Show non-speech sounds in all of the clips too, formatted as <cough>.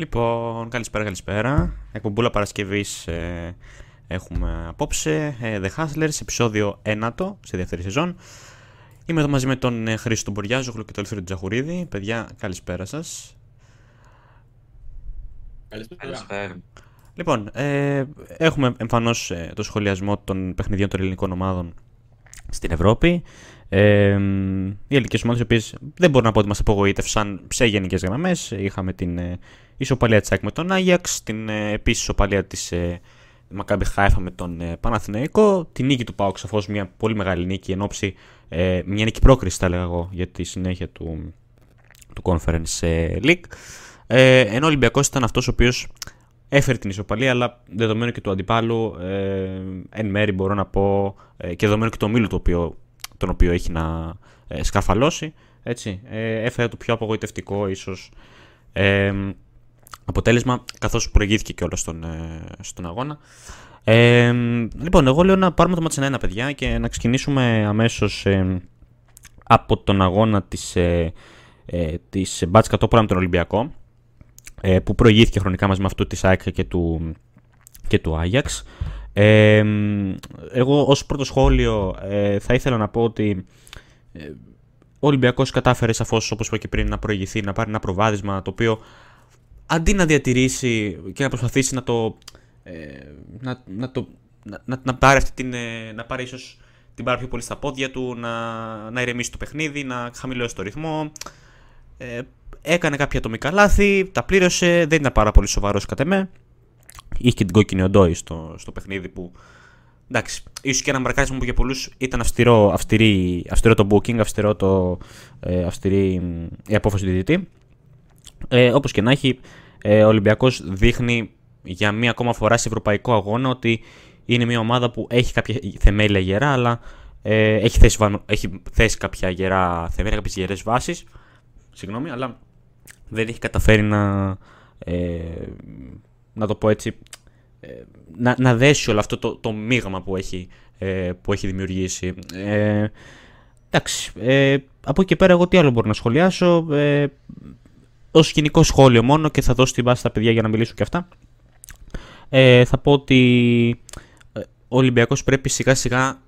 Λοιπόν, καλησπέρα, καλησπέρα. Εκπομπούλα Παρασκευής ε, έχουμε απόψε. Ε, The Hustlers, επεισόδιο 1 σε δεύτερη σεζόν. Είμαι εδώ μαζί με τον ε, Χρήστο Μποριάζογλου και τον Ελφύριο Τζαχουρίδη. Παιδιά, καλησπέρα σας. Καλησπέρα. Λοιπόν, ε, έχουμε εμφανώς ε, το σχολιασμό των παιχνιδιών των ελληνικών ομάδων στην Ευρώπη. Ε, οι ελληνικές ομάδες, οι οποίες δεν μπορώ να πω ότι μας απογοήτευσαν σε γενικές γραμμές. Είχαμε την ε, ισοπαλία της ΑΕΚ με τον Άγιαξ, την ε, επίσης ισοπαλία της ε, Μακάμπι Χάιφα με τον ε, Παναθηναϊκό, την νίκη του Πάουξ, σαφώς μια πολύ μεγάλη νίκη εν ώψη, ε, μια νίκη πρόκρισης, θα έλεγα εγώ, για τη συνέχεια του, του Conference ε, League. Ε, ενώ ο Ολυμπιακός ήταν αυτός ο οποίος έφερε την ισοπαλία, αλλά δεδομένου και του αντιπάλου, ε, εν μέρη μπορώ να πω, ε, και δεδομένου και του ομίλου το οποίο, τον οποίο έχει να ε, σκαρφαλώσει, έτσι, ε, έφερε το πιο απογοητευτικό ίσως ε, αποτέλεσμα, καθώς προηγήθηκε και στον, ε, στον αγώνα. Ε, λοιπόν, εγώ λέω να πάρουμε το μάτι ένα, παιδιά, και να ξεκινήσουμε αμέσως ε, από τον αγώνα της, ε, ε, της Μπάτς Κατώπουρα με τον Ολυμπιακό, ε, που προηγήθηκε χρονικά μαζί με αυτό της ΑΕΚ και του, και του Άγιαξ. Ε, εγώ ως πρώτο σχόλιο ε, θα ήθελα να πω ότι ε, ο Ολυμπιακός κατάφερε σαφώς όπως είπα και πριν να προηγηθεί, να πάρει ένα προβάδισμα το οποίο αντί να διατηρήσει και να προσπαθήσει να το ε, να, να, το, να, να, να πάρει αυτή την, ε, να πάρει ίσως την πάρει πιο πολύ στα πόδια του, να, να ηρεμήσει το παιχνίδι, να χαμηλώσει το ρυθμό. Ε, έκανε κάποια ατομικά λάθη, τα πλήρωσε, δεν ήταν πάρα πολύ σοβαρός κατά με. Είχε και την κόκκινη οντόη στο, στο παιχνίδι που εντάξει, ίσως και ένα μαρκάρισμα που για πολλούς ήταν αυστηρό, αυστηρή, αυστηρό το booking, αυστηρό το, ε, αυστηρή η απόφαση του διαιτητή. Ε, Όπως και να έχει, ε, ο Ολυμπιακός δείχνει για μία ακόμα φορά σε ευρωπαϊκό αγώνα ότι είναι μια ομάδα που έχει κάποια θεμέλια γερά, αλλά ε, έχει, θέσει, έχει θέσει κάποια γερά θεμέλια, κάποιες γερές βάσεις. Συγγνώμη, αλλά δεν έχει καταφέρει να, ε, να το πω έτσι, ε, να, να δέσει όλο αυτό το, το μείγμα που έχει, ε, που έχει δημιουργήσει. Ε, εντάξει, ε, από εκεί και πέρα εγώ τι άλλο μπορώ να σχολιάσω, ε, ως κοινικό σχόλιο μόνο και θα δώσω την βάση στα παιδιά για να μιλήσουν και αυτά. Ε, θα πω ότι ε, ο Ολυμπιακός πρέπει σιγά σιγά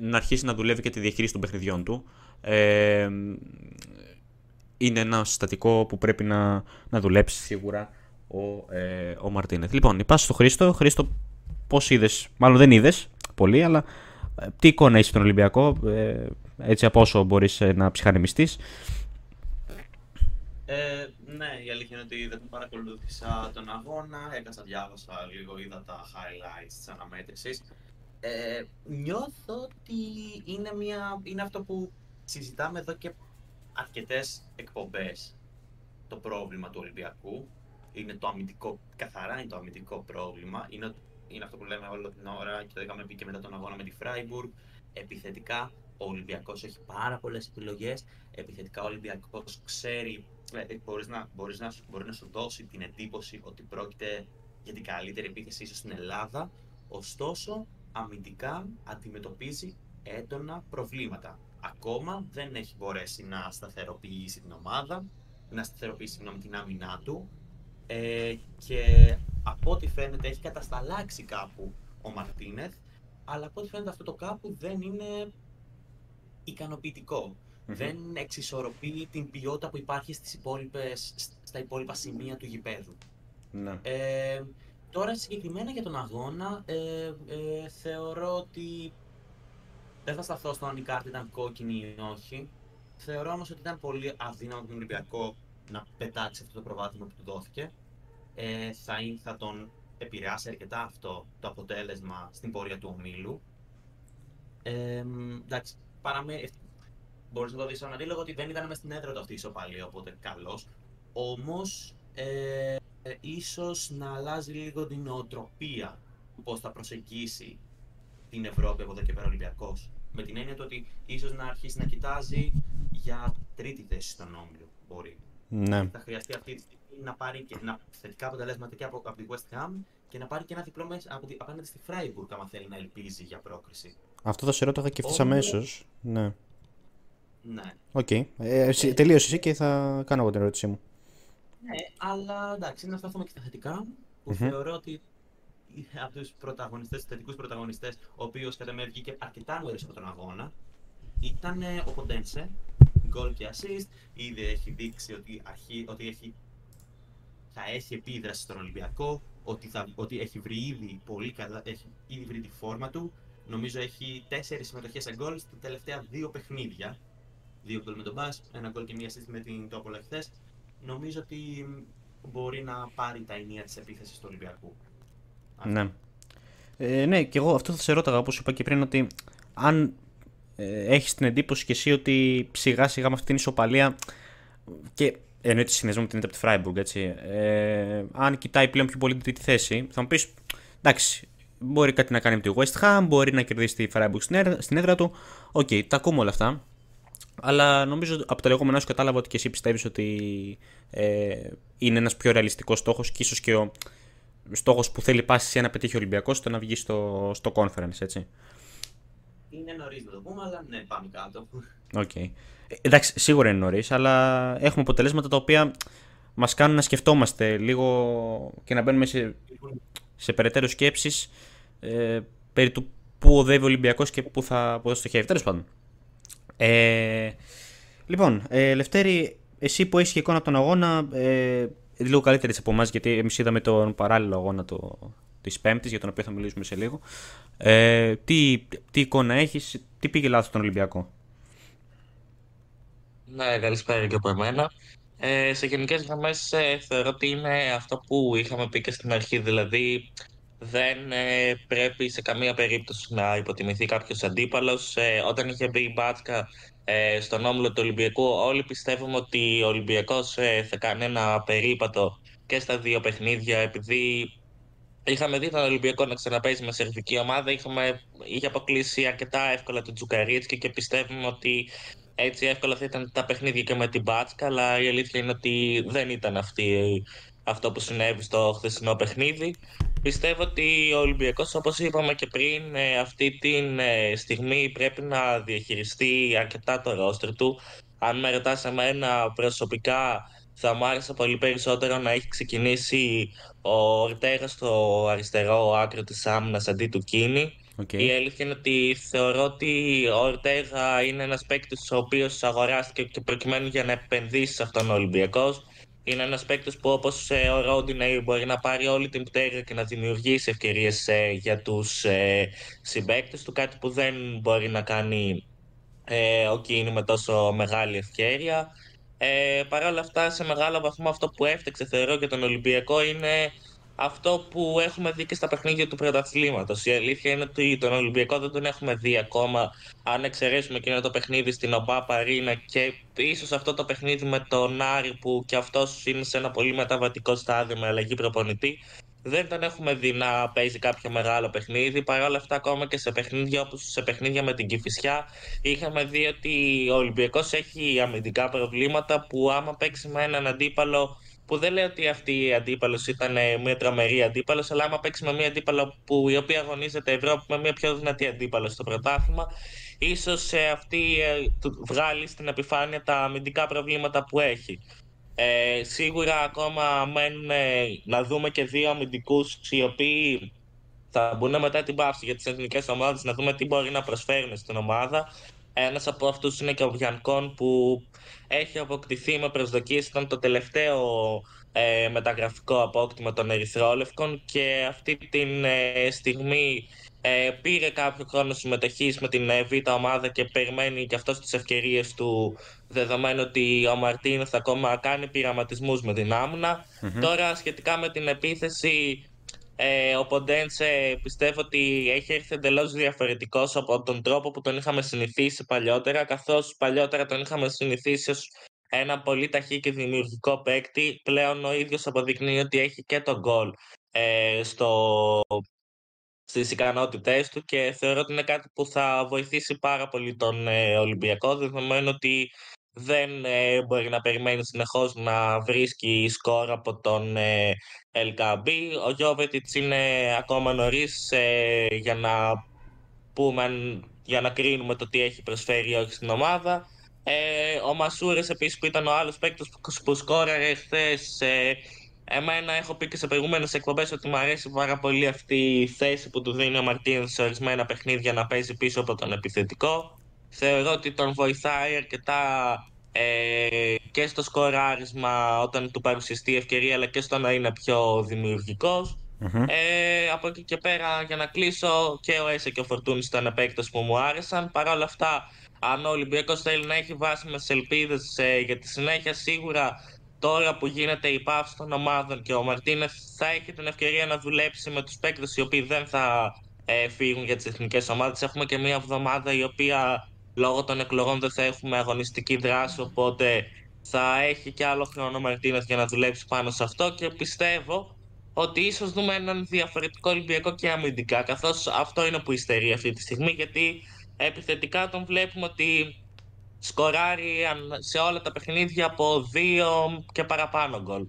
να αρχίσει να δουλεύει και τη διαχείριση των παιχνιδιών του. Ε, είναι ένα συστατικό που πρέπει να, να δουλέψει σίγουρα ο, ε, ο Μαρτίνεθ. Λοιπόν, υπάρχει στο Χρήστο. Χρήστο, πώς είδες, μάλλον δεν είδες πολύ, αλλά ε, τι εικόνα έχεις στον Ολυμπιακό, ε, έτσι από όσο μπορείς ε, να ψυχανεμιστείς; Ε, ναι, η αλήθεια είναι ότι δεν παρακολούθησα τον αγώνα, έκανα διάβασα λίγο, είδα τα highlights της αναμέτρησης. Ε, νιώθω ότι είναι, μια, είναι αυτό που συζητάμε εδώ και αρκετές εκπομπές το πρόβλημα του Ολυμπιακού. Είναι το αμυντικό, καθαρά είναι το αμυντικό πρόβλημα. Είναι, είναι αυτό που λέμε όλη την ώρα και το είχαμε πει και μετά τον αγώνα με τη Φράιμπουργκ. Επιθετικά ο Ολυμπιακός έχει πάρα πολλές επιλογές. Επιθετικά ο Ολυμπιακός ξέρει, δηλαδή μπορείς να, μπορείς να, μπορεί να σου δώσει την εντύπωση ότι πρόκειται για την καλύτερη επίθεση ίσως στην Ελλάδα. Ωστόσο, αμυντικά αντιμετωπίζει έντονα προβλήματα ακόμα δεν έχει μπορέσει να σταθεροποιήσει την ομάδα, να σταθεροποιήσει συγγνώμη, την άμυνά του ε, και από ό,τι φαίνεται έχει κατασταλάξει κάπου ο Μαρτίνεθ, αλλά από ό,τι φαίνεται αυτό το κάπου δεν είναι ικανοποιητικό. Δεν εξισορροπεί την ποιότητα που υπάρχει στις υπόλοιπες, στα υπόλοιπα σημεία του γηπέδου. Ναι. Ε, τώρα συγκεκριμένα για τον αγώνα, ε, ε, θεωρώ ότι δεν θα σταθώ στο αν η κάρτα ήταν κόκκινη ή όχι. Θεωρώ όμως ότι ήταν πολύ αδύναμο τον Ολυμπιακό να πετάξει αυτό το προβάδισμα που του δόθηκε. Ε, θα, θα τον επηρεάσει αρκετά αυτό το αποτέλεσμα στην πορεία του ομίλου. Ε, εντάξει, παραμέ... Μπορείς να το δεις σαν αντίλογο ότι δεν ήταν μέσα στην έδρα του αυτή η ισοπαλία, οπότε καλώς. Όμως, ε, ίσως να αλλάζει λίγο την νοοτροπία του πώς θα προσεγγίσει την Ευρώπη από εδώ και πέρα Ολυμπιακός. Με την έννοια του ότι ίσως να αρχίσει να κοιτάζει για τρίτη θέση στον όμιλο. Μπορεί. Ναι. Θα χρειαστεί αυτή τη στιγμή να πάρει και να θετικά αποτελέσματα και από, από τη West Ham και να πάρει και ένα διπλό μέσα από, απέναντι στη Freiburg, άμα θέλει να ελπίζει για πρόκριση. Αυτό θα σε ρώταγα και ευθύ αμέσως. Ναι. Ναι. Ok. Okay. Ε, τελείωσες εσύ και θα κάνω εγώ την ερώτησή μου. Ναι, αλλά εντάξει, να σταθούμε και στα θετικά, που θεωρώ ότι από τους πρωταγωνιστές, τους θετικούς πρωταγωνιστές, ο οποίος κατά με βγήκε αρκετά νωρίς από τον αγώνα, ήταν ο Ποντένσε. Γκολ και assist. Ήδη έχει δείξει ότι, αρχή, ότι έχει, θα έχει επίδραση στον Ολυμπιακό, ότι, θα, ότι έχει βρει ήδη πολύ καλά, έχει ήδη βρει τη φόρμα του. Νομίζω έχει τέσσερις συμμετοχές σε γκολ στα τελευταία δύο παιχνίδια. Δύο γκολ με τον Μπα, ένα γκολ και μία assist με την Τόπολα χθες. Νομίζω ότι μπορεί να πάρει τα ενία της επίθεσης του Ολυμπιακού. Ναι. Ε, ναι, και εγώ αυτό θα σε ρώταγα, όπως είπα και πριν, ότι αν ε, έχεις την εντύπωση και εσύ ότι σιγά σιγά με αυτή την ισοπαλία. Και εννοείται συνδυασμό με την από τη Φράιμπουργκ, έτσι. Ε, αν κοιτάει πλέον πιο πολύ την τρίτη θέση, θα μου πεις εντάξει, μπορεί κάτι να κάνει με τη West Ham, μπορεί να κερδίσει τη Freiburg στην έδρα του. Ok, okay, τα ακούμε όλα αυτά. Αλλά νομίζω από τα λεγόμενά σου κατάλαβα ότι και εσύ πιστεύεις ότι ε, είναι ένας πιο ρεαλιστικός στόχος και ίσως και ο στόχος που θέλει πάση να πετύχει ο Ολυμπιακός το να βγει στο, στο conference, έτσι. Είναι νωρίς να το πούμε, αλλά ναι, πάμε κάτω. Okay. Εντάξει, σίγουρα είναι νωρίς, αλλά έχουμε αποτελέσματα τα οποία μας κάνουν να σκεφτόμαστε λίγο και να μπαίνουμε σε, σε περαιτέρω σκέψεις ε, περί του πού οδεύει ο Ολυμπιακός και πού θα, πού θα στοχεύει. Τέλος πάντων. Ε, λοιπόν, ε, Λευτέρη, εσύ που έχεις και εικόνα από τον αγώνα, ε, λίγο καλύτερη από εμάς, γιατί εμείς είδαμε τον παράλληλο αγώνα το, της Πέμπτης, για τον οποίο θα μιλήσουμε σε λίγο. Ε, τι, τι εικόνα έχεις, τι πήγε λάθος στον Ολυμπιακό; Ναι, καλησπέρα και από εμένα. Ε, σε γενικές γραμμές ε, θεωρώ ότι είναι αυτό που είχαμε πει και στην αρχή, δηλαδή δεν ε, πρέπει σε καμία περίπτωση να υποτιμηθεί κάποιος αντίπαλος. Ε, όταν είχε μπει η Μπάτσκα ε, στον όμιλο του Ολυμπιακού, όλοι πιστεύουμε ότι ο Ολυμπιακός ε, θα κάνει ένα περίπατο και στα δύο παιχνίδια, επειδή είχαμε δει τον Ολυμπιακό να ξαναπέζει με σερβική ομάδα. Είχαμε, είχε αποκλείσει αρκετά εύκολα τον Τζουκαρίτσκι και πιστεύουμε ότι έτσι εύκολα θα ήταν τα παιχνίδια και με την Μπάτσκα. Αλλά η αλήθεια είναι ότι δεν ήταν αυτή, αυτό που συνέβη στο χθεσινό παιχνίδι. Πιστεύω ότι ο Ολυμπιακός, όπως είπαμε και πριν, ε, αυτή τη ε, στιγμή πρέπει να διαχειριστεί αρκετά το ρόστρ του. Αν με ρωτάς εμένα προσωπικά, θα μου άρεσε πολύ περισσότερο να έχει ξεκινήσει ο Ορτέγα στο αριστερό άκρο της άμυνας αντί του Κίνη. Okay. Η αλήθεια είναι ότι θεωρώ ότι ο Ορτέγα είναι ένας παίκτης ο οποίος αγοράστηκε και προκειμένου για να επενδύσει σε αυτόν ο Ολυμπιακός. Είναι ένας παίκτης που όπως ε, ο Ρόντινεϊ μπορεί να πάρει όλη την πτέρυγα και να δημιουργήσει ευκαιρίες ε, για τους ε, συμπαίκτες του. Κάτι που δεν μπορεί να κάνει ο Κίνη με τόσο μεγάλη ευκαιρία. Ε, Παρ' όλα αυτά, σε μεγάλο βαθμό αυτό που έφταξε θεωρώ για τον Ολυμπιακό είναι αυτό που έχουμε δει και στα παιχνίδια του πρωταθλήματος. Η αλήθεια είναι ότι τον Ολυμπιακό δεν τον έχουμε δει ακόμα. Αν εξαιρέσουμε εκείνο το παιχνίδι στην ΟΠΑ Παρίνα και ίσως αυτό το παιχνίδι με τον Άρη που και αυτός είναι σε ένα πολύ μεταβατικό στάδιο με αλλαγή προπονητή. Δεν τον έχουμε δει να παίζει κάποιο μεγάλο παιχνίδι. Παρ' όλα αυτά, ακόμα και σε παιχνίδια όπως σε παιχνίδια με την Κυφυσιά, είχαμε δει ότι ο Ολυμπιακός έχει αμυντικά προβλήματα που άμα παίξει με έναν αντίπαλο που δεν λέω ότι αυτή η αντίπαλος ήταν ε, μια τρομερή αντίπαλος, αλλά άμα παίξει με μια αντίπαλο που η οποία αγωνίζεται Ευρώπη με μια πιο δυνατή αντίπαλο στο πρωτάθλημα, ίσως αυτή ε, βγάλει στην επιφάνεια τα αμυντικά προβλήματα που έχει. Ε, σίγουρα ακόμα μένουν να δούμε και δύο αμυντικούς οι οποίοι θα μπουν μετά την πάυση για τις εθνικές ομάδες να δούμε τι μπορεί να προσφέρουν στην ομάδα. Ένας από αυτούς είναι και ο Βιανκόν που έχει αποκτηθεί με προσδοκίες. Ήταν το τελευταίο ε, μεταγραφικό απόκτημα των Ερυθρόλευκων και αυτή τη ε, στιγμή ε, πήρε κάποιο χρόνο συμμετοχής με την ε, Β' ομάδα και περιμένει και αυτός τις ευκαιρίες του δεδομένου ότι ο Μαρτίνο θα ακόμα κάνει πειραματισμούς με την αμυνα Τώρα σχετικά με την επίθεση ε, ο Ποντένσε πιστεύω ότι έχει έρθει εντελώς διαφορετικός από τον τρόπο που τον είχαμε συνηθίσει παλιότερα, καθώς παλιότερα τον είχαμε συνηθίσει ως ένα πολύ ταχύ και δημιουργικό παίκτη. Πλέον ο ίδιος αποδεικνύει ότι έχει και τον γκολ ε, στο, στις ικανότητές του και θεωρώ ότι είναι κάτι που θα βοηθήσει πάρα πολύ τον ε, Ολυμπιακό δεδομένου ότι δεν ε, μπορεί να περιμένει συνεχώς να βρίσκει σκορ από τον ε, LKB. Ο Γιώβετιτς είναι ακόμα νωρίς ε, για να πούμε για να κρίνουμε το τι έχει προσφέρει όχι στην ομάδα. Ε, ο Μασούρε επίσης που ήταν ο άλλος παίκτης που, που σκόραρε χθες. Ε, εμένα έχω πει και σε προηγούμενες εκπομπές ότι μου αρέσει πάρα πολύ αυτή η θέση που του δίνει ο Μαρτίνς σε ορισμένα παιχνίδια να παίζει πίσω από τον επιθετικό. Θεωρώ ότι τον βοηθάει αρκετά ε, και στο σκοράρισμα όταν του παρουσιαστεί η ευκαιρία αλλά και στο να είναι πιο δημιουργικος Ε, από εκεί και πέρα για να κλείσω και ο Έσε και ο Φορτούνης ήταν επέκταση που μου άρεσαν. Παρ' όλα αυτά αν ο Ολυμπιακός θέλει να έχει βάσιμες ελπίδες ε, για τη συνέχεια, σίγουρα τώρα που γίνεται η πάυση των ομάδων και ο Μαρτίνεθ θα έχει την ευκαιρία να δουλέψει με τους παίκτες οι οποίοι δεν θα ε, φύγουν για τις εθνικές ομάδες. Έχουμε και μία εβδομάδα η οποία λόγω των εκλογών δεν θα έχουμε αγωνιστική δράση. Οπότε θα έχει και άλλο χρόνο ο Μαρτίνεθ για να δουλέψει πάνω σε αυτό και πιστεύω ότι ίσως δούμε έναν διαφορετικό Ολυμπιακό και αμυντικά, καθώς αυτό είναι που υστερεί αυτή τη στιγμή, γιατί επιθετικά τον βλέπουμε ότι σκοράρει σε όλα τα παιχνίδια από δύο και παραπάνω γκολ.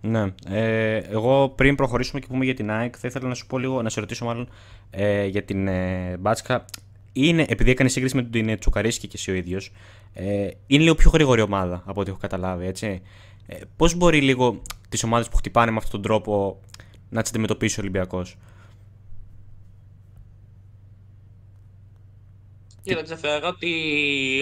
Ναι. Ε, εγώ πριν προχωρήσουμε και πούμε για την ΑΕΚ, θα ήθελα να σου πω λίγο, να σε ρωτήσω μάλλον ε, για την ε, Μπάτσκα. Είναι, επειδή έκανε σύγκριση με την Τσουκαρίσκη και εσύ ο ίδιος, ε, είναι λίγο πιο γρήγορη ομάδα από ό,τι έχω καταλάβει, έτσι. Ε, Πώς μπορεί λίγο τις ομάδες που χτυπάνε με αυτόν τον τρόπο να τις αντιμετωπίσει ο Ολυμπιακός; Κοίταξε, θεωρώ ότι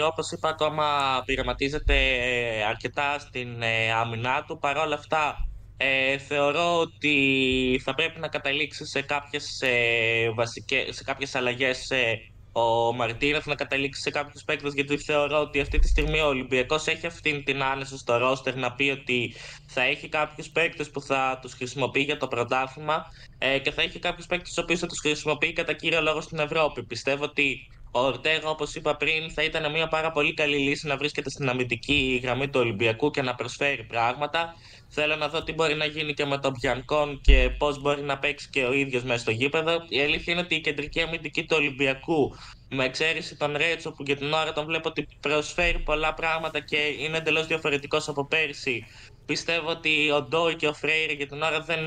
όπως είπα ακόμα πειραματίζεται ε, αρκετά στην ε, άμυνά του. Παρ' όλα αυτά ε, θεωρώ ότι θα πρέπει να καταλήξει σε κάποιες, ε, βασικές, σε κάποιες αλλαγές ε, ο Μαρτίνεθ να καταλήξει σε κάποιους παίκτες, γιατί θεωρώ ότι αυτή τη στιγμή ο Ολυμπιακός έχει αυτή την άνεση στο ρόστερ να πει ότι θα έχει κάποιους παίκτες που θα τους χρησιμοποιεί για το πρωτάθλημα ε, και θα έχει κάποιους παίκτες του οποίους θα τους χρησιμοποιεί κατά κύριο λόγο στην Ευρώπη. Πιστεύω ότι ο Ορτέγα, όπως είπα πριν, θα ήταν μια πάρα πολύ καλή λύση να βρίσκεται στην αμυντική γραμμή του Ολυμπιακού και να προσφέρει πράγματα. Θέλω να δω τι μπορεί να γίνει και με τον Μπιανκόν και πώς μπορεί να παίξει και ο ίδιος μέσα στο γήπεδο. Η αλήθεια είναι ότι η κεντρική αμυντική του Ολυμπιακού, με εξαίρεση τον Ρέτσο, που για την ώρα τον βλέπω ότι προσφέρει πολλά πράγματα και είναι εντελώς διαφορετικός από πέρσι. Πιστεύω ότι ο Ντόι και ο Φρέιρε για την ώρα δεν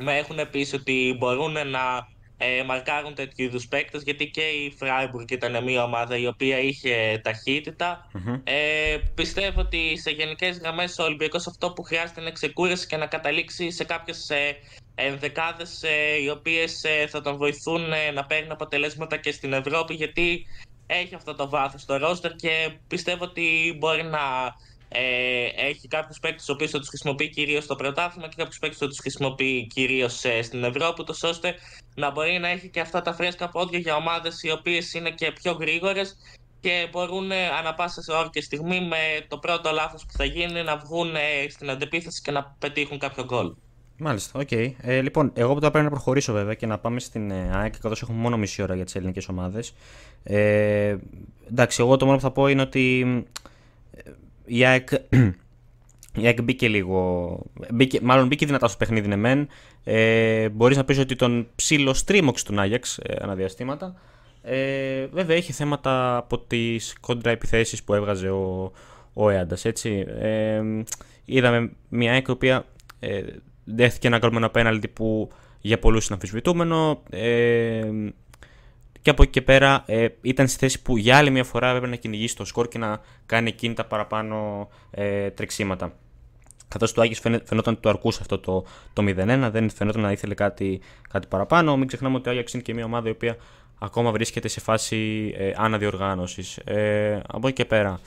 με έχουν πει ότι μπορούν να ε, μαρκάρουν τέτοιου είδους παίκτες, γιατί και η Φράιμπουργκ ήταν μια ομάδα η οποία είχε Ε, πιστεύω ότι σε γενικές γραμμές ο Ολυμπιακός αυτό που χρειάζεται είναι ξεκούραση και να καταλήξει σε κάποιες ενδεκάδες ε, οι οποίες ε, θα τον βοηθούν ε, να παίρνει αποτελέσματα και στην Ευρώπη, γιατί έχει αυτό το βάθος στο ρόστερ και πιστεύω ότι μπορεί να ε, έχει κάποιους παίκτες του οποίου θα τους χρησιμοποιεί κυρίως στο πρωτάθλημα και κάποιους παίκτες θα τους χρησιμοποιεί κυρίως ε, στην Ευρώπη, τόσο ώστε να μπορεί να έχει και αυτά τα φρέσκα πόδια για ομάδες οι οποίες είναι και πιο γρήγορες και μπορούν ε, ανα πάσα σε ώρα και στιγμή με το πρώτο λάθος που θα γίνει να βγουν ε, στην αντεπίθεση και να πετύχουν κάποιο γκολ. Μάλιστα, ok. Okay. Ε, λοιπόν, εγώ που θα πρέπει να προχωρήσω βέβαια και να πάμε στην ΑΕΚ, καθώς έχουμε μόνο μισή ώρα για τις ελληνικές ομάδες. Ε, εντάξει, εγώ το μόνο που θα πω είναι ότι η ΑΕΚ, <clears throat> η ΑΕΚ μπήκε λίγο. Μπήκε, μάλλον μπήκε δυνατά στο παιχνίδι, ναι, μεν. Ε, Μπορείς να πεις ότι τον ψήλο στρίμωξε τον Άγιαξ ε, αναδιαστήματα. Ε, βέβαια, έχει θέματα από τις κόντρα επιθέσεις που έβγαζε ο, ο Έαντας. Ε, είδαμε μια ΑΕΚ η οποία ε, δέχθηκε ένα καλούμενο απέναντι που για πολλούς είναι αμφισβητούμενο. Ε, και από εκεί και πέρα ε, ήταν στη θέση που για άλλη μια φορά έπρεπε να κυνηγήσει το σκορ και να κάνει εκείνη τα παραπάνω ε, τρεξίματα. Καθώς το Άγιο φαινόταν ότι το αρκούσε αυτό το, το 0-1, δεν φαινόταν να ήθελε κάτι, κάτι παραπάνω. Μην ξεχνάμε ότι ο Άγιαξ είναι και μια ομάδα η οποία ακόμα βρίσκεται σε φάση ε, αναδιοργάνωσης. Ε, από εκεί και πέρα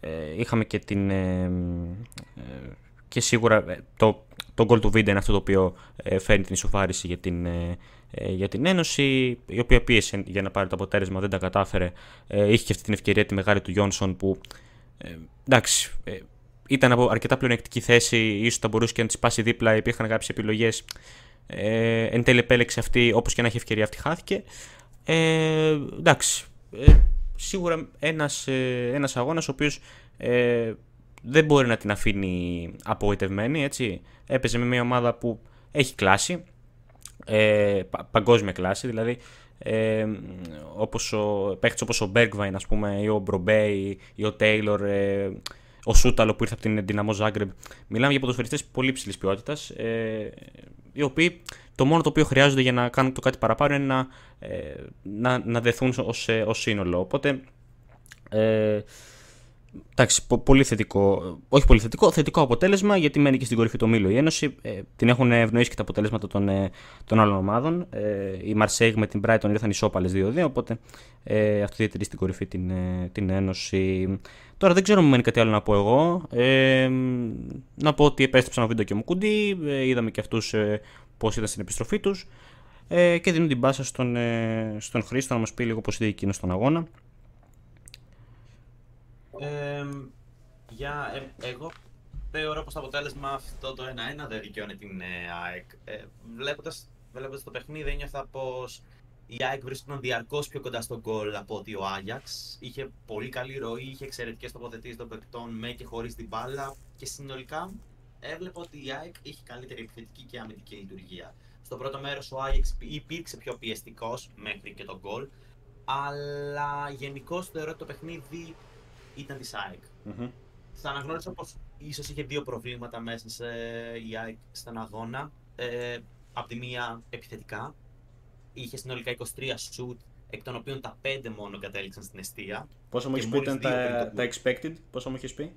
ε, είχαμε και την. Ε, ε, και σίγουρα το, το goal του βίντεο είναι αυτό το οποίο φέρνει την ισοφάριση για την, ε, για την Ένωση, η οποία πίεσε για να πάρει το αποτέλεσμα, δεν τα κατάφερε. Ε, είχε και αυτή την ευκαιρία τη μεγάλη του Γιόνσον που ε, εντάξει, ε, ήταν από αρκετά πλεονεκτική θέση, ίσως θα μπορούσε και να τη πάσει δίπλα, υπήρχαν κάποιες επιλογές. Ε, εν τέλει επέλεξε αυτή, όπως και να έχει ευκαιρία, αυτή χάθηκε. Ε, εντάξει, ε, σίγουρα ένας, ε, ένας αγώνας ο οποίος ε, δεν μπορεί να την αφήνει απογοητευμένη, έτσι. Έπαιζε με μια ομάδα που έχει κλάση, ε, παγκόσμια κλάση, δηλαδή ε, όπως ο, παίχτης όπως ο Bergwijn ας πούμε ή ο Μπρομπέ ή, ο Τέιλορ ε, ο Σούταλο που ήρθε από την Δυναμό Ζάγκρεμ μιλάμε για ποδοσφαιριστές πολύ ψηλής ποιότητας ε, οι οποίοι το μόνο το οποίο χρειάζονται για να κάνουν το κάτι παραπάνω είναι να, ε, να, να δεθούν ως, ε, ως σύνολο. Οπότε Ε, εντάξει, πολύ θετικό. Όχι πολύ θετικό, θετικό αποτέλεσμα γιατί μένει και στην κορυφή του ομίλου η Ένωση. Ε, την έχουν ευνοήσει και τα αποτέλεσματα των, ε, των άλλων ομάδων. Ε, η Μαρσέγ με την Brighton ήρθαν ισόπαλες 2-2, οπότε ε, αυτό διατηρεί στην κορυφή την, ε, την Ένωση. Τώρα δεν ξέρω αν μου μένει κάτι άλλο να πω εγώ. Ε, να πω ότι επέστρεψαν ο βίντεο και μου κουντί. Ε, είδαμε και αυτούς ε, πώς ήταν στην επιστροφή τους. Ε, και δίνουν την πάσα στον, ε, στον Χρήστο να μας πει λίγο πώς είδε εκείνο στον αγώνα. Ε, για, ε, εγώ θεωρώ πως το αποτέλεσμα αυτό το 1-1 δεν δικαιώνει την ε, ΑΕΚ. Ε, βλέποντας, βλέποντας το παιχνίδι ένιωθα πως η ΑΕΚ βρίσκονταν διαρκώς πιο κοντά στον γκολ από ότι ο Άγιαξ. Είχε πολύ καλή ροή, είχε εξαιρετικές τοποθετήσεις των παικτών με και χωρίς την μπάλα και συνολικά έβλεπα ότι η ΑΕΚ είχε καλύτερη επιθετική και αμυντική λειτουργία. Στο πρώτο μέρος ο Άγιαξ υπήρξε πιο πιεστικός μέχρι και τον γκολ, αλλά γενικώς θεωρώ ότι το παιχνίδι ήταν της ΑΕΚ. Mm-hmm. Θα αναγνώρισα πως ίσως είχε δύο προβλήματα μέσα σε η ΑΕΚ στον αγώνα. Ε, απ' τη μία επιθετικά. Είχε συνολικά 23 shoot, εκ των οποίων τα 5 μόνο κατέληξαν στην αιστεία. Πόσο μου έχεις πει ήταν τα, τα expected, πόσο μου έχεις πει;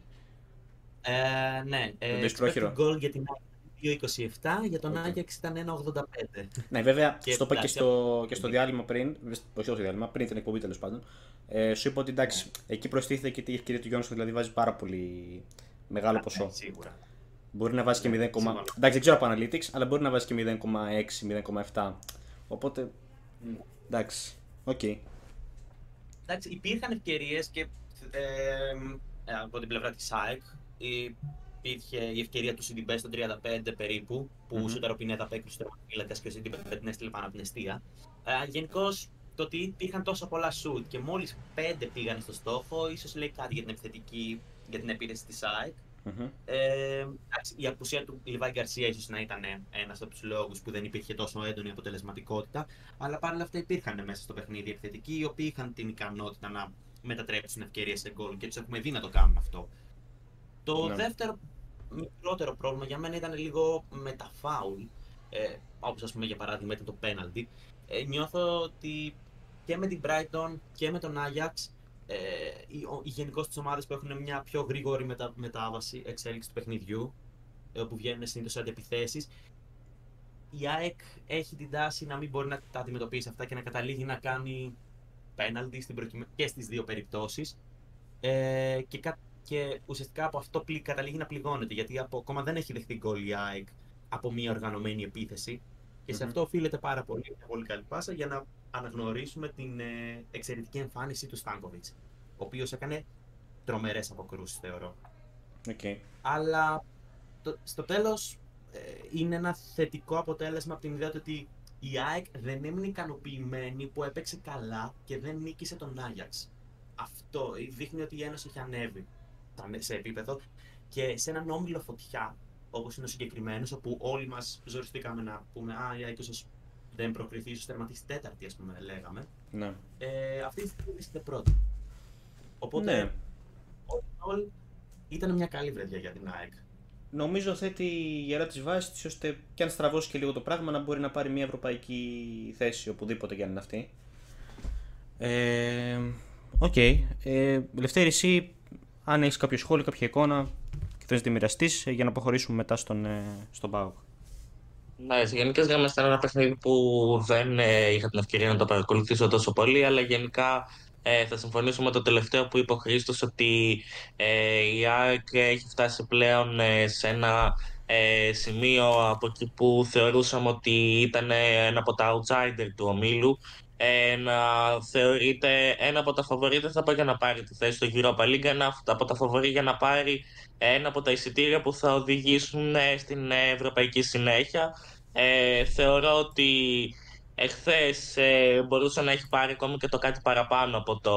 Ε, ναι, ε, expected goal για την ΑΕΚ 2,27, για τον okay. Άγιαξ ήταν 1,85. Ναι, βέβαια, και στο είπα και στο, και στο διάλειμμα πριν, όχι στο διάλειμμα, πριν την εκπομπή τέλος πάντων. Ε, σου είπα ότι εντάξει, εκεί προστίθεται και η ευκαιρία του Γιόνσον, δηλαδή βάζει πάρα πολύ μεγάλο ποσό. Ναι, σίγουρα. Μπορεί να βάζει και 0, ναι, εντάξει, δεν ξέρω από Analytics, αλλά μπορεί να βάζει και 0,6-0,7. Οπότε. Εντάξει, ok. Okay. Εντάξει, υπήρχαν ευκαιρίες και ε, ε, από την πλευρά της ΑΕΚ υπήρχε η ευκαιρία του Σιντιμπέ στο 35 περίπου, που mm-hmm. σούταρε ο Πινέδα απέκρουσε ο τερματοφύλακας και ο Σιντιμπέ την έστειλε πάνω από την εστία. Ε, Γενικώς το ότι υπήρχαν τόσα πολλά σουτ και μόλις 5 πήγαν στο στόχο, ίσως λέει κάτι για την επιθετική, για την επίθεση της ΑΕΚ. Mm-hmm. Ε, η απουσία του Λιβάη Γκαρσία ίσως να ήταν ένας από τους λόγους που δεν υπήρχε τόσο έντονη αποτελεσματικότητα. Αλλά παρόλα αυτά υπήρχαν μέσα στο παιχνίδι επιθετικοί οι οποίοι είχαν την ικανότητα να μετατρέψουν ευκαιρίες σε γκολ και τους έχουμε δει να το κάνουν αυτό. Το ναι. δεύτερο μικρότερο πρόβλημα για μένα ήταν λίγο με τα φάουλ. Ε, όπως ας πούμε για παράδειγμα ήταν το πέναλτι. Ε, νιώθω ότι και με την Brighton και με τον Ajax ε, οι, οι γενικώς τις ομάδες που έχουν μια πιο γρήγορη μετα, μετάβαση, εξέλιξη του παιχνιδιού, ε, όπου βγαίνουν συνήθως σε αντιπιθέσεις, η ΑΕΚ έχει την τάση να μην μπορεί να τα αντιμετωπίσει αυτά και να καταλήγει να κάνει πέναλτι και στις δύο περιπτώσεις. Ε, και, και ουσιαστικά από αυτό καταλήγει να πληγώνεται γιατί από, ακόμα δεν έχει δεχτεί γκολ η ΑΕΚ από μια οργανωμένη επίθεση. Και σε αυτό οφείλεται πάρα πολύ, πολύ καλή πάσα για να αναγνωρίσουμε την ε, εξαιρετική εμφάνιση του Στάνκοβιτς, ο οποίος έκανε τρομερές αποκρούσεις, θεωρώ. Okay. Αλλά το, στο τέλος ε, είναι ένα θετικό αποτέλεσμα από την ιδέα ότι η ΑΕΚ δεν έμεινε ικανοποιημένη που έπαιξε καλά και δεν νίκησε τον Άγιαξ. Αυτό δείχνει ότι η Ένωση έχει ανέβει σε επίπεδο και σε έναν όμιλο φωτιά, όπως είναι ο συγκεκριμένος, όπου όλοι μας ζοριστήκαμε να πούμε Α, η ΑΕΚ δεν προκριθεί, ίσως τερματίσει τέταρτη, ας πούμε, λέγαμε. Ναι. Ε, αυτή τη στιγμή είστε πρώτη. Οπότε, ναι. all ήταν μια καλή βραδιά για την ΑΕΚ. Νομίζω θέτει γερά της βάσης της ώστε και αν στραβώσει και λίγο το πράγμα να μπορεί να πάρει μια ευρωπαϊκή θέση οπουδήποτε και αν είναι αυτή. Ε, OK. Okay. Ε, Λευτέρη, εσύ αν έχεις κάποιο σχόλιο, κάποια εικόνα και θες να τη μοιραστεί ε, για να προχωρήσουμε μετά στον, ε, στον ΠΑΟΚ. Ναι, σε γενικές γραμμές ήταν ένα παιχνίδι που δεν ε, είχα την ευκαιρία να το παρακολουθήσω τόσο πολύ, αλλά γενικά ε, θα συμφωνήσω με το τελευταίο που είπε ο Χρήστος ότι ε, η ΑΕΚ έχει φτάσει πλέον σε ένα σημείο από εκεί που θεωρούσαμε ότι ήταν ένα από τα αουτσάιντερ του ομίλου. Ε, να θεωρείται ένα από τα φαβορή, δεν θα πω για να πάρει τη θέση στο Europa League, ένα από τα φαβορή για να πάρει ένα από τα εισιτήρια που θα οδηγήσουν ε, στην ευρωπαϊκή συνέχεια. Ε, θεωρώ ότι εχθές ε, μπορούσε να έχει πάρει ακόμη και το κάτι παραπάνω από το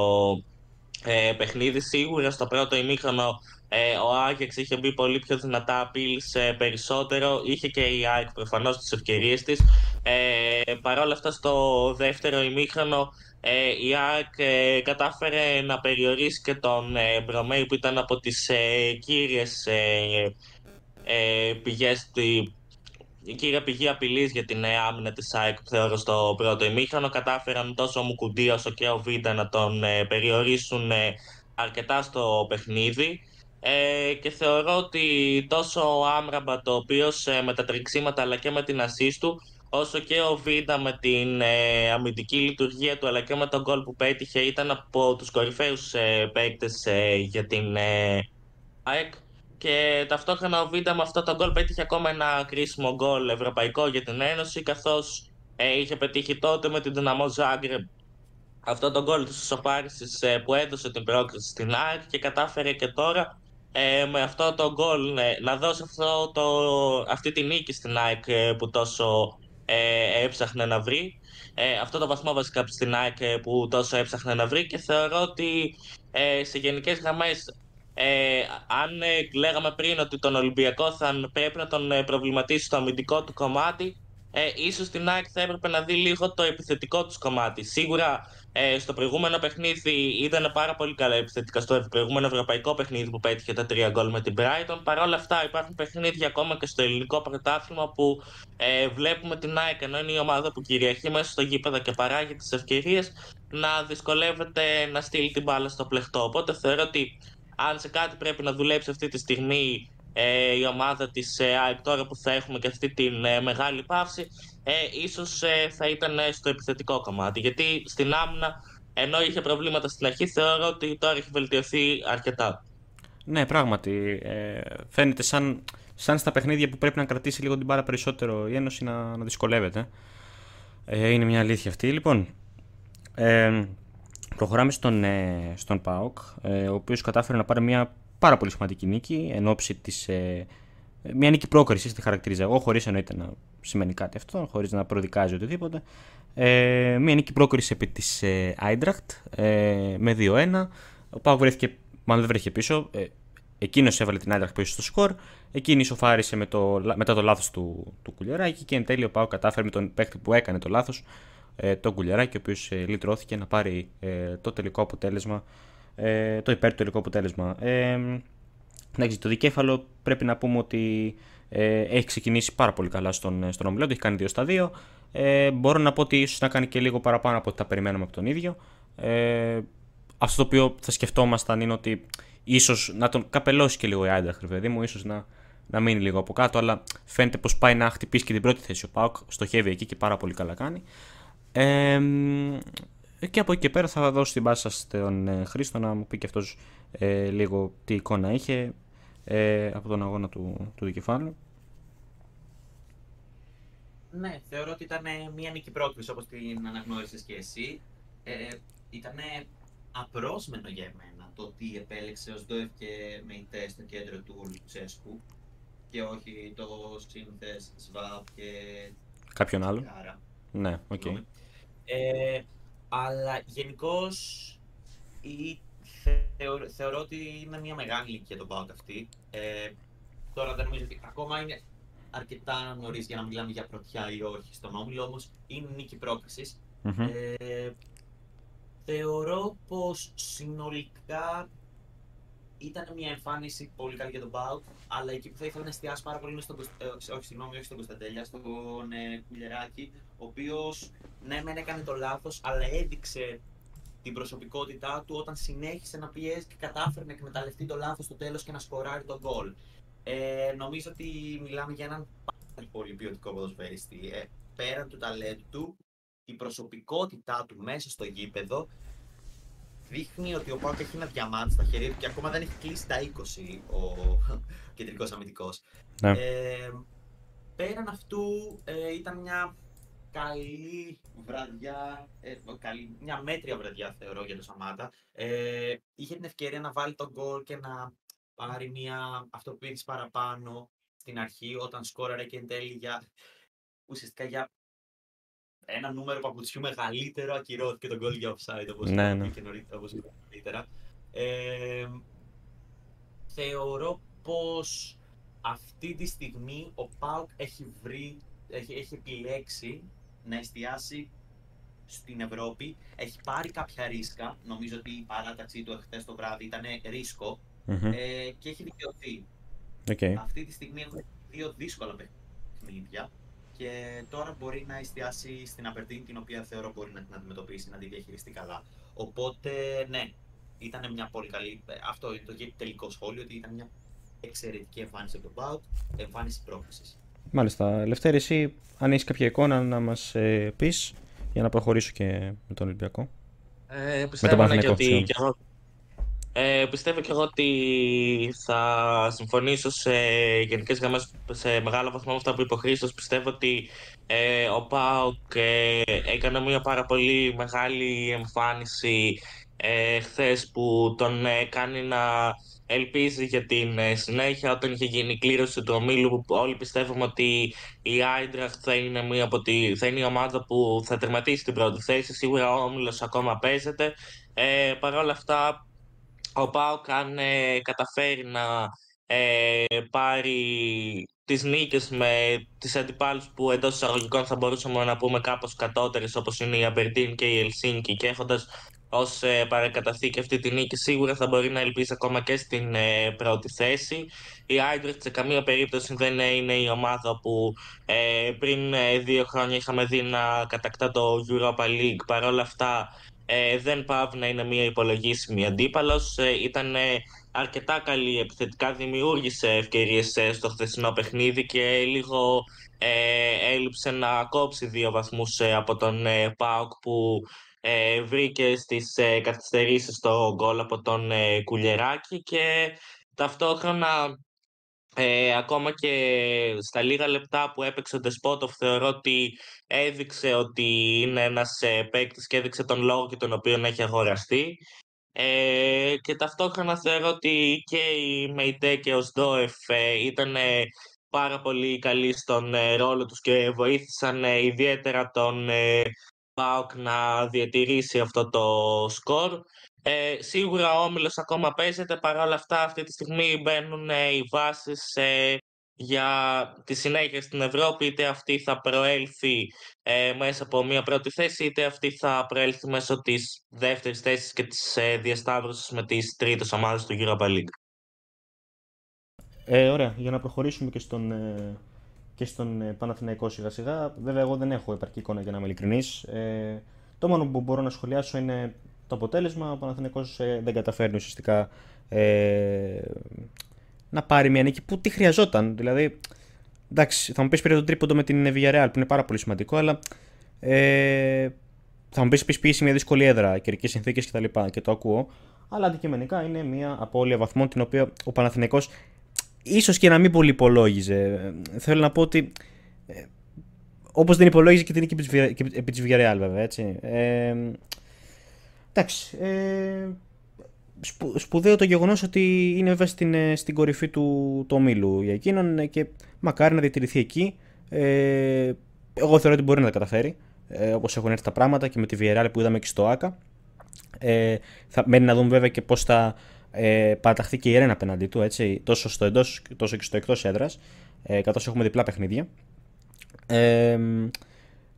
ε, παιχνίδι. Σίγουρα στο πρώτο ημίχρονο ε, ο Άγιαξ είχε μπει πολύ πιο δυνατά, απείλησε περισσότερο. Είχε και η ΑΕΚ προφανώς τις ευκαιρίες της. Ε, Παρ' όλα αυτά, στο δεύτερο ημίχρονο ε, η ΑΕΚ ε, κατάφερε να περιορίσει και τον ε, Μπρομέι που ήταν από τις ε, κύριες ε, ε, πηγές η κύρια πηγή απειλής για την ε, άμυνα της ΑΕΚ που θεωρώ στο πρώτο ημίχρονο. Κατάφεραν τόσο ο Μουκουντή όσο και ο Βίντα να τον περιορίσουν αρκετά στο παιχνίδι ε, και θεωρώ ότι τόσο ο Άμραμπα το οποίος ε, με τα τρεξίματα αλλά και με την ασίστ του όσο και ο Βίντα με την ε, αμυντική λειτουργία του αλλά και με τον γκολ που πέτυχε ήταν από τους κορυφαίους ε, παίκτες ε, για την ε, ΑΕΚ. Και ταυτόχρονα ο Βίντα με αυτό το γκολ πέτυχε ακόμα ένα κρίσιμο γκολ ευρωπαϊκό για την Ένωση καθώς ε, είχε πετύχει τότε με την Δυναμό Ζάγκρεπ αυτό το γκολ της ισοπάρισης ε, που έδωσε την πρόκριση στην ΑΕΚ και κατάφερε και τώρα ε, με αυτό το γκολ ναι, να δώσει αυτό το, αυτή τη νίκη στην ΑΕΚ ε, που τόσο ε, έψαχνε να βρει. Ε, αυτό το βαθμό βασικά στην ΑΕΚ που τόσο έψαχνε να βρει και θεωρώ ότι ε, σε γενικές γραμμές ε, αν λέγαμε πριν ότι τον Ολυμπιακό θα πρέπει να τον προβληματίσει στο αμυντικό του κομμάτι ε, ίσως στην ΑΕΚ θα έπρεπε να δει λίγο το επιθετικό του κομμάτι. Σίγουρα ε, στο προηγούμενο παιχνίδι ήταν πάρα πολύ καλά επιθετικά στο προηγούμενο ευρωπαϊκό παιχνίδι που πέτυχε τα τρία γκολ με την Brighton. Παρ' όλα αυτά υπάρχουν παιχνίδια ακόμα και στο ελληνικό πρωτάθλημα που ε, βλέπουμε την ΑΕΚ ενώ είναι η ομάδα που κυριαρχεί μέσα στο γήπεδο και παράγει τις ευκαιρίες να δυσκολεύεται να στείλει την μπάλα στο πλεχτό. Οπότε θεωρώ ότι αν σε κάτι πρέπει να δουλέψει αυτή τη στιγμή ε, η ομάδα της ε, ΑΕΚ τώρα που θα έχουμε και αυτή τη ε, μεγάλη παύση ε, ίσως ε, θα ήταν στο επιθετικό κομμάτι γιατί στην άμυνα ενώ είχε προβλήματα στην αρχή θεωρώ ότι τώρα έχει βελτιωθεί αρκετά. Ναι, πράγματι. Ε, φαίνεται σαν, σαν στα παιχνίδια που πρέπει να κρατήσει λίγο την μπάρα περισσότερο η Ένωση να, να δυσκολεύεται. Ε, είναι μια αλήθεια αυτή. Λοιπόν, ε, προχωράμε στον, ε, στον ΠΑΟΚ, ε, ο οποίος κατάφερε να πάρει μια πάρα πολύ σημαντική νίκη εν ώψη της, ε, μια νίκη πρόκρισης, τη χαρακτηρίζω εγώ, χωρίς εννοείται να σημαίνει κάτι αυτό, χωρίς να προδικάζει οτιδήποτε. Ε, μια νίκη πρόκρισης επί της ε, ε, με 2-1. Ο Πάο βρέθηκε, μάλλον δεν βρέθηκε πίσω. Ε, Εκείνος έβαλε την Άιντραχτ πίσω στο σκορ. Εκείνη ισοφάρισε με το, μετά το λάθος του, του Κουλιαράκη και εν τέλει ο Πάο κατάφερε με τον παίκτη που έκανε το λάθος, ε, τον Κουλιαράκη, ο οποίος ε, λυτρώθηκε να πάρει ε, το τελικό αποτέλεσμα ε, το υπέρ του τελικό αποτέλεσμα. Ε, εντάξει, το δικέφαλο πρέπει να πούμε ότι ε, έχει ξεκινήσει πάρα πολύ καλά στον, στον ομιλό, έχει κάνει 2 στα 2. Ε, μπορώ να πω ότι ίσως να κάνει και λίγο παραπάνω από ό,τι τα περιμένουμε από τον ίδιο. Ε, αυτό το οποίο θα σκεφτόμασταν είναι ότι ίσως να τον καπελώσει και λίγο η Άινταχτ, παιδί μου, ίσως να, να μείνει λίγο από κάτω, αλλά φαίνεται πως πάει να χτυπήσει και την πρώτη θέση ο Πάοκ. Στοχεύει εκεί και πάρα πολύ καλά κάνει. Ε, και από εκεί και πέρα θα δώσω την πάσα στον ε, Χρήστο να μου πει και αυτός ε, λίγο τι εικόνα είχε ε, από τον αγώνα του, του δικεφάλου. Ναι, θεωρώ ότι ήταν μια νίκη πρόκρισης όπως την αναγνώρισες και εσύ. Ε, ήταν απρόσμενο για εμένα το ότι επέλεξε Οζντόεφ και Μεϊτέ στο κέντρο ο Λουτσέσκου και όχι το σύνηθες Σβαμπ και κάποιον άλλο. Ναι, OK. Okay. Ε, αλλά γενικώς θεωρώ, θεωρώ ότι είναι μια μεγάλη νίκη για τον ΠΑΟΚ αυτή. Ε, τώρα δεν νομίζω ότι ακόμα είναι αρκετά νωρίς για να μιλάμε για πρωτιά ή όχι στον όμιλο, όμως είναι νίκη Ε, θεωρώ πως συνολικά ήταν μια εμφάνιση πολύ καλή για τον Πάοκ, αλλά εκεί που θα ήθελα να εστιάσει πάρα πολύ είναι στον, ε, όχι, συγγνώμη, όχι στον Κωνσταντέλια, στον ε, Κουλεράκη, ο οποίος ναι, μεν έκανε το λάθος, αλλά έδειξε την προσωπικότητά του όταν συνέχισε να πιέζει και κατάφερε να εκμεταλλευτεί το λάθος στο τέλος και να σκοράρει τον γκολ. Ε, νομίζω ότι μιλάμε για έναν πάρα πολύ ποιοτικό ποδοσφαίριστη. Ε, πέραν του ταλέντου του, η προσωπικότητά του μέσα στο γήπεδο δείχνει ότι ο Πάοκ έχει ένα διαμάντι στα χέρια του και ακόμα δεν έχει κλείσει τα 20 ο <laughs> κεντρικός αμυντικός. Ναι. Ε, πέραν αυτού ε, ήταν μια καλή βραδιά, ε, καλή, μια μέτρια βραδιά θεωρώ για το Σαμάτα. Ε, είχε την ευκαιρία να βάλει τον γκολ και να πάρει μια αυτοποίηση παραπάνω στην αρχή όταν σκόραρε και εν τέλει για, ουσιαστικά για ένα νούμερο παπουτσιού μεγαλύτερο ακυρώθηκε τον γκολ για offside όπως ναι, ναι. και νωρίτερα, όπως νωρίτερα. Ε, θεωρώ πως αυτή τη στιγμή ο Πάουκ έχει βρει, έχει, έχει επιλέξει να εστιάσει στην Ευρώπη. Έχει πάρει κάποια ρίσκα. Νομίζω ότι η παράταξή του εχθές το βράδυ ήταν ε, και έχει δικαιωθεί. Okay. Αυτή τη στιγμή έχουν δύο δύσκολα παιχνίδια και τώρα μπορεί να εστιάσει στην Απερτίν την οποία θεωρώ μπορεί να την αντιμετωπίσει, να τη διαχειριστεί καλά. Οπότε, ναι, ήταν μια πολύ καλή. ε, Αυτό είναι το τελικό σχόλιο, ότι ήταν μια εξαιρετική εμφάνιση από τον Πάουκ, εμφάνιση πρόκλησης. Μάλιστα. Λευτέρη, εσύ, αν έχεις κάποια εικόνα να μας ε, πεις για να προχωρήσω και με τον Ολυμπιακό. Ε, πιστεύω ναι, και Παναθηναϊκό, ότι συγγνώμη. και εγώ, ε, πιστεύω και εγώ ότι θα συμφωνήσω σε γενικές γραμμές σε μεγάλο βαθμό με αυτά που είπε ο Χρήστος. Πιστεύω ότι ε, ο ΠΑΟΚ ε, έκανε μια πάρα πολύ μεγάλη εμφάνιση ε, χθες που τον ε, κάνει να ελπίζει για την ε, συνέχεια όταν είχε γίνει η κλήρωση του ομίλου που όλοι πιστεύουμε ότι η Άιντραχτ θα είναι, μια από τη, θα είναι η ομάδα που θα τερματίσει την πρώτη θέση. Σίγουρα ο Όμιλος ακόμα παίζεται. Ε, Παρ' όλα αυτά ο ΠΑΟΚ αν ε, καταφέρει να ε, πάρει τις νίκες με τις αντιπάλους που εντός εισαγωγικών θα μπορούσαμε να πούμε κάπως κατώτερες όπως είναι η Αμπερντίν και η Ελσίνκη και έχοντας ως ε, παρακαταθήκη αυτή τη νίκη σίγουρα θα μπορεί να ελπίσει ακόμα και στην ε, πρώτη θέση. Η Άιντρεχτ σε καμία περίπτωση δεν είναι η ομάδα που ε, πριν ε, δύο χρόνια είχαμε δει να κατακτά το Europa League. Παρ' όλα αυτά ε, δεν πάβει να είναι μια υπολογίσιμη αντίπαλος. Ε, ήταν ε, αρκετά καλή επιθετικά, δημιούργησε ευκαιρίες ε, στο χθεσινό παιχνίδι και λίγο ε, έλειψε να κόψει δύο βαθμούς ε, από τον ε, ΠΑΟΚ που ε, βρήκε στις ε, καθυστερήσεις το γκολ από τον ε, Κουλιεράκη και ταυτόχρονα ε, ακόμα και στα λίγα λεπτά που έπαιξε ο Ντεσπότοφ θεωρώ ότι έδειξε ότι είναι ένας ε, παίκτης και έδειξε τον λόγο και τον οποίο έχει αγοραστεί. Ε, και ταυτόχρονα θεωρώ ότι και η Μεϊτέ και ο Σντόεφ ε, ήταν ε, πάρα πολύ καλοί στον ε, ρόλο τους και βοήθησαν ε, ιδιαίτερα τον ε, ΠΑΟΚ να διατηρήσει αυτό το σκορ. Ε, σίγουρα ο Όμιλος ακόμα παίζεται, παρόλα αυτά αυτή τη στιγμή μπαίνουν ε, οι βάσεις ε, για τη συνέχεια στην Ευρώπη, είτε αυτή θα προέλθει ε, μέσα από μια πρώτη θέση, είτε αυτή θα προέλθει μέσω της δεύτερης θέσης και της ε, διασταύρωσης με τις τρίτες ομάδες του Europa League. Ε, ωραία, για να προχωρήσουμε και στον, ε, και στον ε, Παναθηναϊκό σιγά σιγά. Βέβαια, εγώ δεν έχω επαρκή εικόνα για να είμαι ειλικρινής. Ε, το μόνο που μπορώ να σχολιάσω είναι το αποτέλεσμα. Ο Παναθηναϊκός ε, δεν καταφέρνει ουσιαστικά ε, να πάρει μια νίκη που τι χρειαζόταν. Δηλαδή, εντάξει, θα μου πεις πήρε το τρίποντο με την Villarreal που είναι πάρα πολύ σημαντικό, αλλά ε, θα μου πεις πεις πίεση μια δύσκολη έδρα, καιρικές συνθήκες κτλ. Και, και το ακούω. Αλλά αντικειμενικά είναι μια απώλεια βαθμών την οποία ο Παναθηναϊκός ίσως και να μην πολύ υπολόγιζε. Θέλω να πω ότι ε, όπως δεν υπολόγιζε και την νίκη επί της Villarreal- και επί της Villarreal βέβαια, έτσι. Ε, εντάξει. Ε, σπου- σπουδαίο το γεγονός ότι είναι βέβαια στην, ε, στην κορυφή του, του ομίλου για εκείνον ε, και μακάρι να διατηρηθεί εκεί. Ε, εγώ θεωρώ ότι μπορεί να τα καταφέρει ε, όπως έχουν έρθει τα πράγματα και με τη Villarreal που είδαμε και στο ΆΚΑ. Ε, θα μένει να δούμε βέβαια και πώς θα ε, παραταχθεί και η Ρένα απέναντί του, έτσι, τόσο στο εντός τόσο και στο εκτός έδρας, ε, καθώς έχουμε διπλά παιχνίδια. Ε,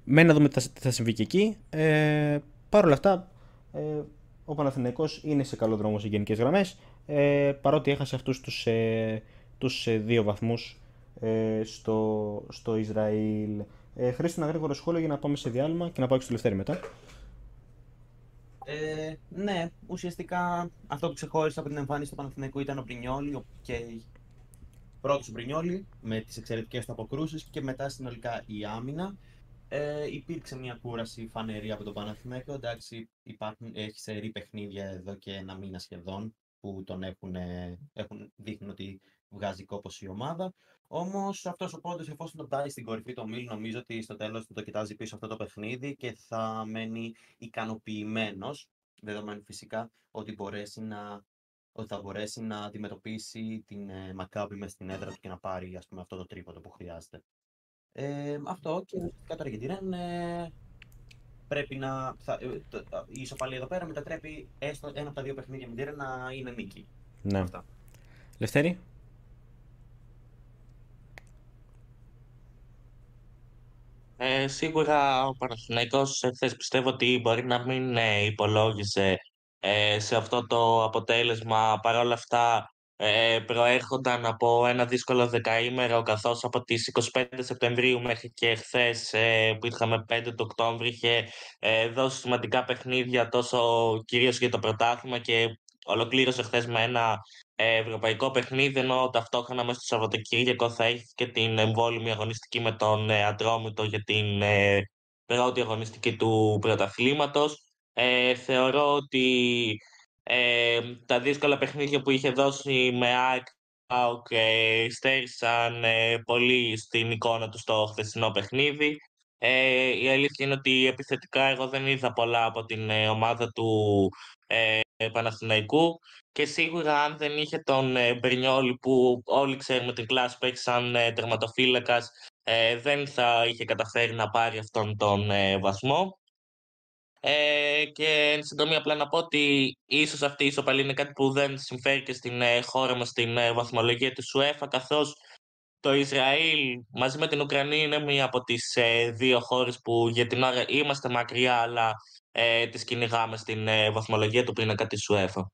μένει να δούμε τι θα, τι θα συμβεί και εκεί. Ε, Παρ' όλα αυτά, ε, ο Παναθηναϊκός είναι σε καλό δρόμο σε γενικές γραμμές, ε, παρότι έχασε αυτούς τους, ε, τους ε, δύο βαθμούς ε, στο, στο Ισραήλ. Ε, Χρήστο, ένα γρήγορο σχόλιο για να πάμε σε διάλειμμα και να πάω και στο Λευτέρη μετά. Ε, ναι, ουσιαστικά αυτό που ξεχώρισε από την εμφάνιση του Παναθηναϊκού ήταν ο Μπρινιόλι ο- και πρώτος ο Μπρινιόλι με τις εξαιρετικές του αποκρούσεις και μετά συνολικά η άμυνα. Ε, υπήρξε μια κούραση φανερή από τον Παναθηναϊκό. Εντάξει, υπάρχουν, έχει σερή παιχνίδια εδώ και ένα μήνα σχεδόν που τον έχουν, ε, έχουν δείχνουν ότι βγάζει κόπος η ομάδα. Όμως αυτός ο πόντο, εφόσον τον πάει στην κορυφή του ομίλου, νομίζω ότι στο τέλος του το κοιτάζει πίσω αυτό το παιχνίδι και θα μένει ικανοποιημένος. Δεδομένου φυσικά ότι, μπορέσει να, ότι θα μπορέσει να αντιμετωπίσει την ε, Μακάμπη μες στην έδρα του και να πάρει ας πούμε, αυτό το τρίποντο που χρειάζεται. Ε, αυτό και ουσιαστικά τώρα για τη Ρεν ε, πρέπει να. Θα, ε, το- το- η ισοπαλία εδώ πέρα μετατρέπει έστω ένα από τα δύο παιχνίδια με τη Ρεν να είναι νίκη. Ναι. Αυτά. Λευτέρη; Ε, σίγουρα ο Παναθηναϊκός εχθές πιστεύω ότι μπορεί να μην ε, υπολόγιζε ε, σε αυτό το αποτέλεσμα. Παρ' όλα αυτά ε, προέρχονταν από ένα δύσκολο δεκαήμερο καθώς από τις 25 Σεπτεμβρίου μέχρι και χθες ε, που είχαμε 5 του Οκτώβρη είχε ε, δώσει σημαντικά παιχνίδια τόσο κυρίως για το πρωτάθλημα και ολοκλήρωσε χθες με ένα ε, ευρωπαϊκό παιχνίδι, ενώ ταυτόχρονα μέσα στο Σαββατοκύριακο θα έχει και την εμβόλυμη αγωνιστική με τον ε, Ατρόμητο για την ε, πρώτη αγωνιστική του πρωταθλήματος. Ε, θεωρώ ότι ε, τα δύσκολα παιχνίδια που είχε δώσει με ΑΕΚ και στέρισαν ε, πολύ στην εικόνα τους στο χθεσινό παιχνίδι. Ε, η αλήθεια είναι ότι επιθετικά εγώ δεν είδα πολλά από την ε, ομάδα του ε, Παναθηναϊκού και σίγουρα αν δεν είχε τον ε, Μπρινιόλη που όλοι ξέρουμε την κλάση που έχει σαν ε, τερματοφύλακας ε, δεν θα είχε καταφέρει να πάρει αυτόν τον ε, βαθμό. Ε, και εν συντομία απλά να πω ότι ίσως αυτή η ισοπαλή είναι κάτι που δεν συμφέρει και στην ε, χώρα μας στην ε, βαθμολογία του ΣΟΕΦΑ καθώς το Ισραήλ μαζί με την Ουκρανία είναι μία από τις ε, δύο χώρες που για την ώρα είμαστε μακριά αλλά ε, τις κυνηγάμε στην ε, βαθμολογία του πίνακα της ΣΟΕΦΑ.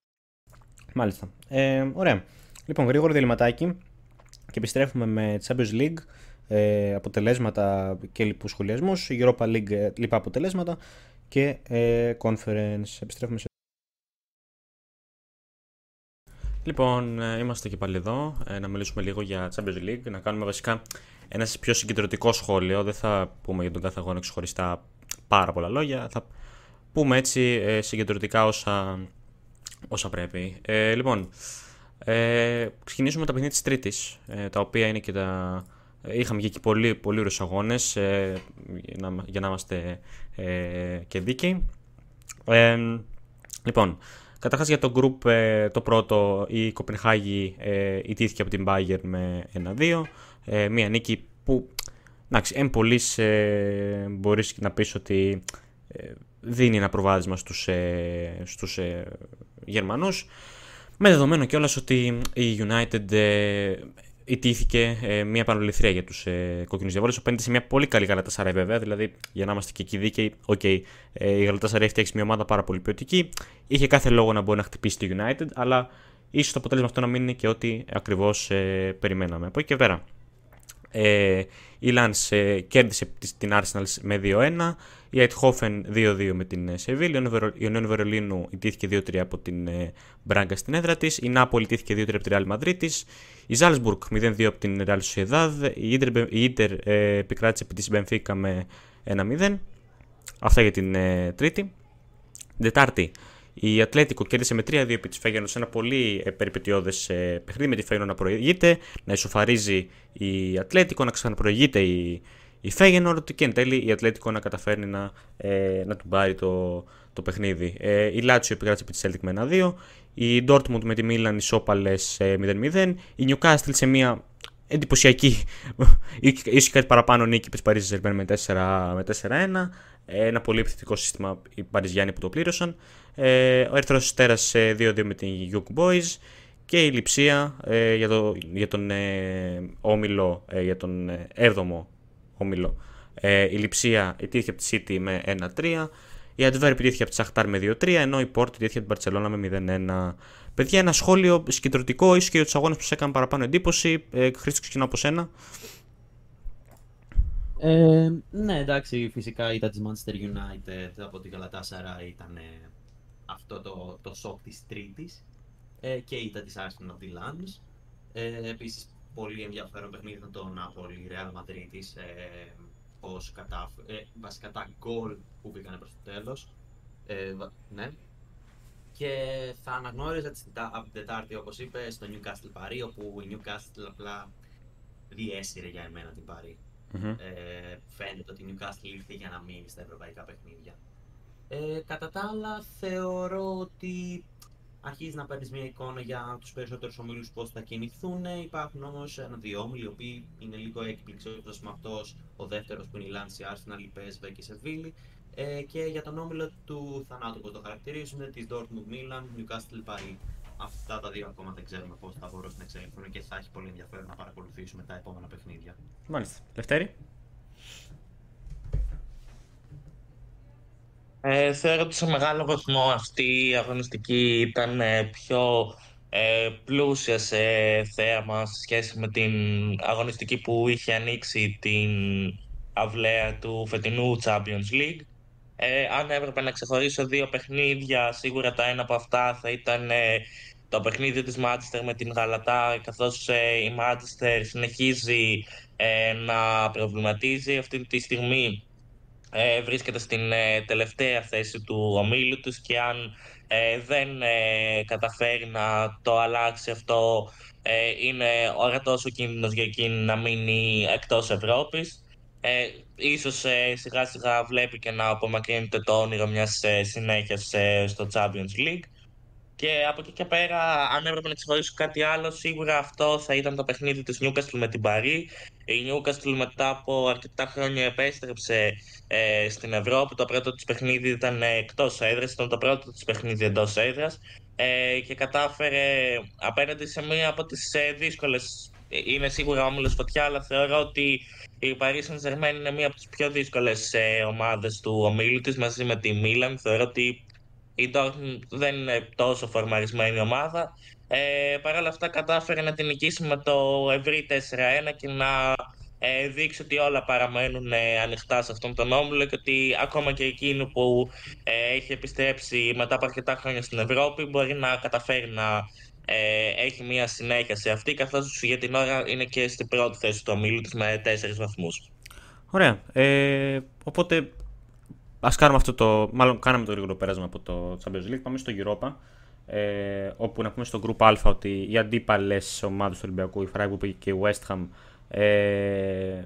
Μάλιστα. Ε, ωραία. Λοιπόν, γρήγορο διαλυματάκι και επιστρέφουμε με Champions League ε, αποτελέσματα και λοιπούς σχολιασμούς, Europa League ε, λοιπά αποτελέσματα και ε, conference. Επιστρέφουμε σε... Λοιπόν, ε, είμαστε και πάλι εδώ ε, να μιλήσουμε λίγο για Champions League, να κάνουμε βασικά ένα πιο συγκεντρωτικό σχόλιο. Δεν θα πούμε για τον κάθε αγώνα ξεχωριστά πάρα πολλά λόγια. Θα πούμε έτσι ε, συγκεντρωτικά όσα, όσα πρέπει. Ε, λοιπόν, ε, ξεκινήσουμε με τα παιχνίδια της Τρίτης, ε, τα οποία είναι και τα... Είχαμε και εκεί πολύ, πολύ ωραίους αγώνες ε, για, να, για να είμαστε ε, και δίκαιοι. Ε, λοιπόν, καταρχάς για το group ε, το πρώτο η Κοπενχάγη ε, ιτήθηκε από την Bayern με 1-2. Ε, μία νίκη που, εντάξει, εν πολλής ε, μπορείς να πεις ότι ε, δίνει ένα προβάδισμα στους, ε, στους ε, Γερμανούς. Με δεδομένο κιόλας ότι η United ε, ηττήθηκε ε, μια πανοληθρία για τους ε, κόκκινους διαβόλους. Απέναντι σε μια πολύ καλή Γαλατασαράι, βέβαια. Δηλαδή, για να είμαστε και εκεί δίκαιοι, OK, okay, ε, η Γαλατασαράι έχει φτιάξει μια ομάδα πάρα πολύ ποιοτική. Είχε κάθε λόγο να μπορεί να χτυπήσει τη United, αλλά ίσως το αποτέλεσμα αυτό να μην είναι και ό,τι ακριβώς ε, περιμέναμε. Από εκεί και πέρα. Ε, η Λανς ε, κέρδισε την Arsenal με 2-1. Η Eindhoven 2-2 με την Σεβίλ. Η Union Βερολίνου ηττήθηκε 2-3 από την Μπράγκα στην έδρα της. Η Νάπολη ιτήθηκε 2-3 από την Real Madrid. Η Ζάλσμπουργκ 0-2 από την Real Sociedad. Η Ιντερ ε, επικράτησε επί της Μπενφίκα με 1-0. Αυτά για την ε, Τρίτη. Δετάρτη η Ατλέτικο κέρδισε με 3-2 επί της Φέγενος σε ένα πολύ ε, περιπετειώδες ε, παιχνίδι με τη Φέγενο να προηγείται, να ισοφαρίζει η Ατλέτικο, να ξαναπροηγείται η, η Φέγενορτ και εν τέλει η Ατλέτικο να καταφέρνει να, ε, να του πάρει το, το παιχνίδι. Ε, η Λάτσιο επικράτησε επί της Celtic με 1-2. Η Dortmund με τη Μίλαν ισόπαλες 0-0. Η Newcastle σε μια εντυπωσιακή, <laughs> ίσως κάτι παραπάνω νίκη της Παρίζη με 4-1. Ένα πολύ επιθετικό σύστημα οι Παριζιάνοι που το πλήρωσαν. Ε, ο Ερθρός Αστέρας 2-2 με την Young Boys και η Λιψία ε, για, το, για τον ε, όμιλο, ε, για τον 7ο όμιλο. η Λιψία ιτήθηκε από τη City με 1-3. Η Adver ιτήθηκε από τη Σαχτάρ με 2-3, ενώ η Port ιτήθηκε από την Barcelona με 0-1. Παιδιά, ένα σχόλιο συγκεντρωτικό, ίσως και για τους αγώνες που σα έκαναν παραπάνω εντύπωση. Ε, Χρήστο, ξεκινάω από σένα. Ε, ναι, εντάξει, φυσικά ήταν της Manchester United από την Galatasaray ήταν αυτό το, το σοκ της Τρίτης ε, και ήταν της Arsenal από τη Lens. Ε, επίσης, πολύ ενδιαφέρον παιχνίδι ήταν το Napoli Real Madrid ε, πώς ε, βασικά τα γκολ που πήγανε προς το τέλος. Ε, ναι. Και θα αναγνώριζα από την Τετάρτη, όπως είπε, στο Newcastle Paris, όπου η Newcastle απλά διέσυρε για εμένα την Paris. Mm-hmm. Ε, φαίνεται ότι η Newcastle ήρθε για να μείνει στα ευρωπαϊκά παιχνίδια. Ε, κατά τα άλλα, θεωρώ ότι αρχίζεις να παίρνεις μια εικόνα για τους περισσότερους ομίλους πώς θα κινηθούν. Υπάρχουν όμως ένα-δύο όμιλοι, οι οποίοι είναι λίγο έκπληξη, όπως με αυτός ο δεύτερος που είναι η Λάνση Arsenal, η PSV και η Σεβίλη. Ε, και για τον όμιλο του θανάτου, που το χαρακτηρίζουν, της Dortmund Milan, Newcastle Paris. Αυτά τα δύο ακόμα δεν ξέρουμε πώς θα μπορούν να εξελιχθούν και θα έχει πολύ ενδιαφέρον να παρακολουθήσουμε τα επόμενα παιχνίδια. Μάλιστα. Λευτέρη. Ε, θεωρώ ότι σε μεγάλο βαθμό αυτή η αγωνιστική ήταν ε, πιο ε, πλούσια σε θέαμα σε σχέση με την αγωνιστική που είχε ανοίξει την αυλαία του φετινού Champions League. Ε, αν έπρεπε να ξεχωρίσω δύο παιχνίδια, σίγουρα τα ένα από αυτά θα ήταν ε, το παιχνίδι της Manchester με την Γαλατά, καθώς ε, η Manchester συνεχίζει ε, να προβληματίζει αυτή τη στιγμή ε, βρίσκεται στην ε, τελευταία θέση του ομίλου τους και αν ε, δεν ε, καταφέρει να το αλλάξει αυτό είναι ορατός ο κίνδυνος για εκείνη να μείνει εκτός Ευρώπης. ίσως σιγά σιγά βλέπει και να απομακρύνεται το όνειρο μιας συνέχειας στο Champions League. Και από εκεί και πέρα, αν έπρεπε να ξεχωρίσω κάτι άλλο, σίγουρα αυτό θα ήταν το παιχνίδι της Newcastle με την Παρή. Η Newcastle μετά από αρκετά χρόνια επέστρεψε ε, στην Ευρώπη. Το πρώτο της παιχνίδι ήταν εκτός έδρας, ήταν το πρώτο της παιχνίδι εντός έδρας ε, και κατάφερε απέναντι σε μία από τις ε, δύσκολες είναι σίγουρα όμιλος φωτιά, αλλά θεωρώ ότι η Paris Saint-Germain είναι μία από τις πιο δύσκολες ε, ομάδες του ομίλου της μαζί με τη Μίλαν. Θεωρώ ότι η Dortmund δεν είναι τόσο φορμαρισμένη ομάδα. Ε, Παρ' όλα αυτά κατάφερε να την νικήσει με το ευρύ 4-1 και να ε, δείξει ότι όλα παραμένουν ε, ανοιχτά σε αυτόν τον όμιλο και ότι ακόμα και εκείνο που ε, έχει επιστρέψει μετά από αρκετά χρόνια στην Ευρώπη μπορεί να καταφέρει να ε, έχει μια συνέχεια σε αυτή καθώς για την ώρα είναι και στην πρώτη θέση του ομίλου της με τέσσερις βαθμούς. Ωραία. Ε, οπότε Α κάνουμε αυτό το. Μάλλον κάναμε το γρήγορο πέρασμα από το Champions League. Πάμε στο Europa. Ε, όπου να πούμε στο Group Α ότι οι αντίπαλες ομάδες του Ολυμπιακού, η Freiburg και η West Ham, ε,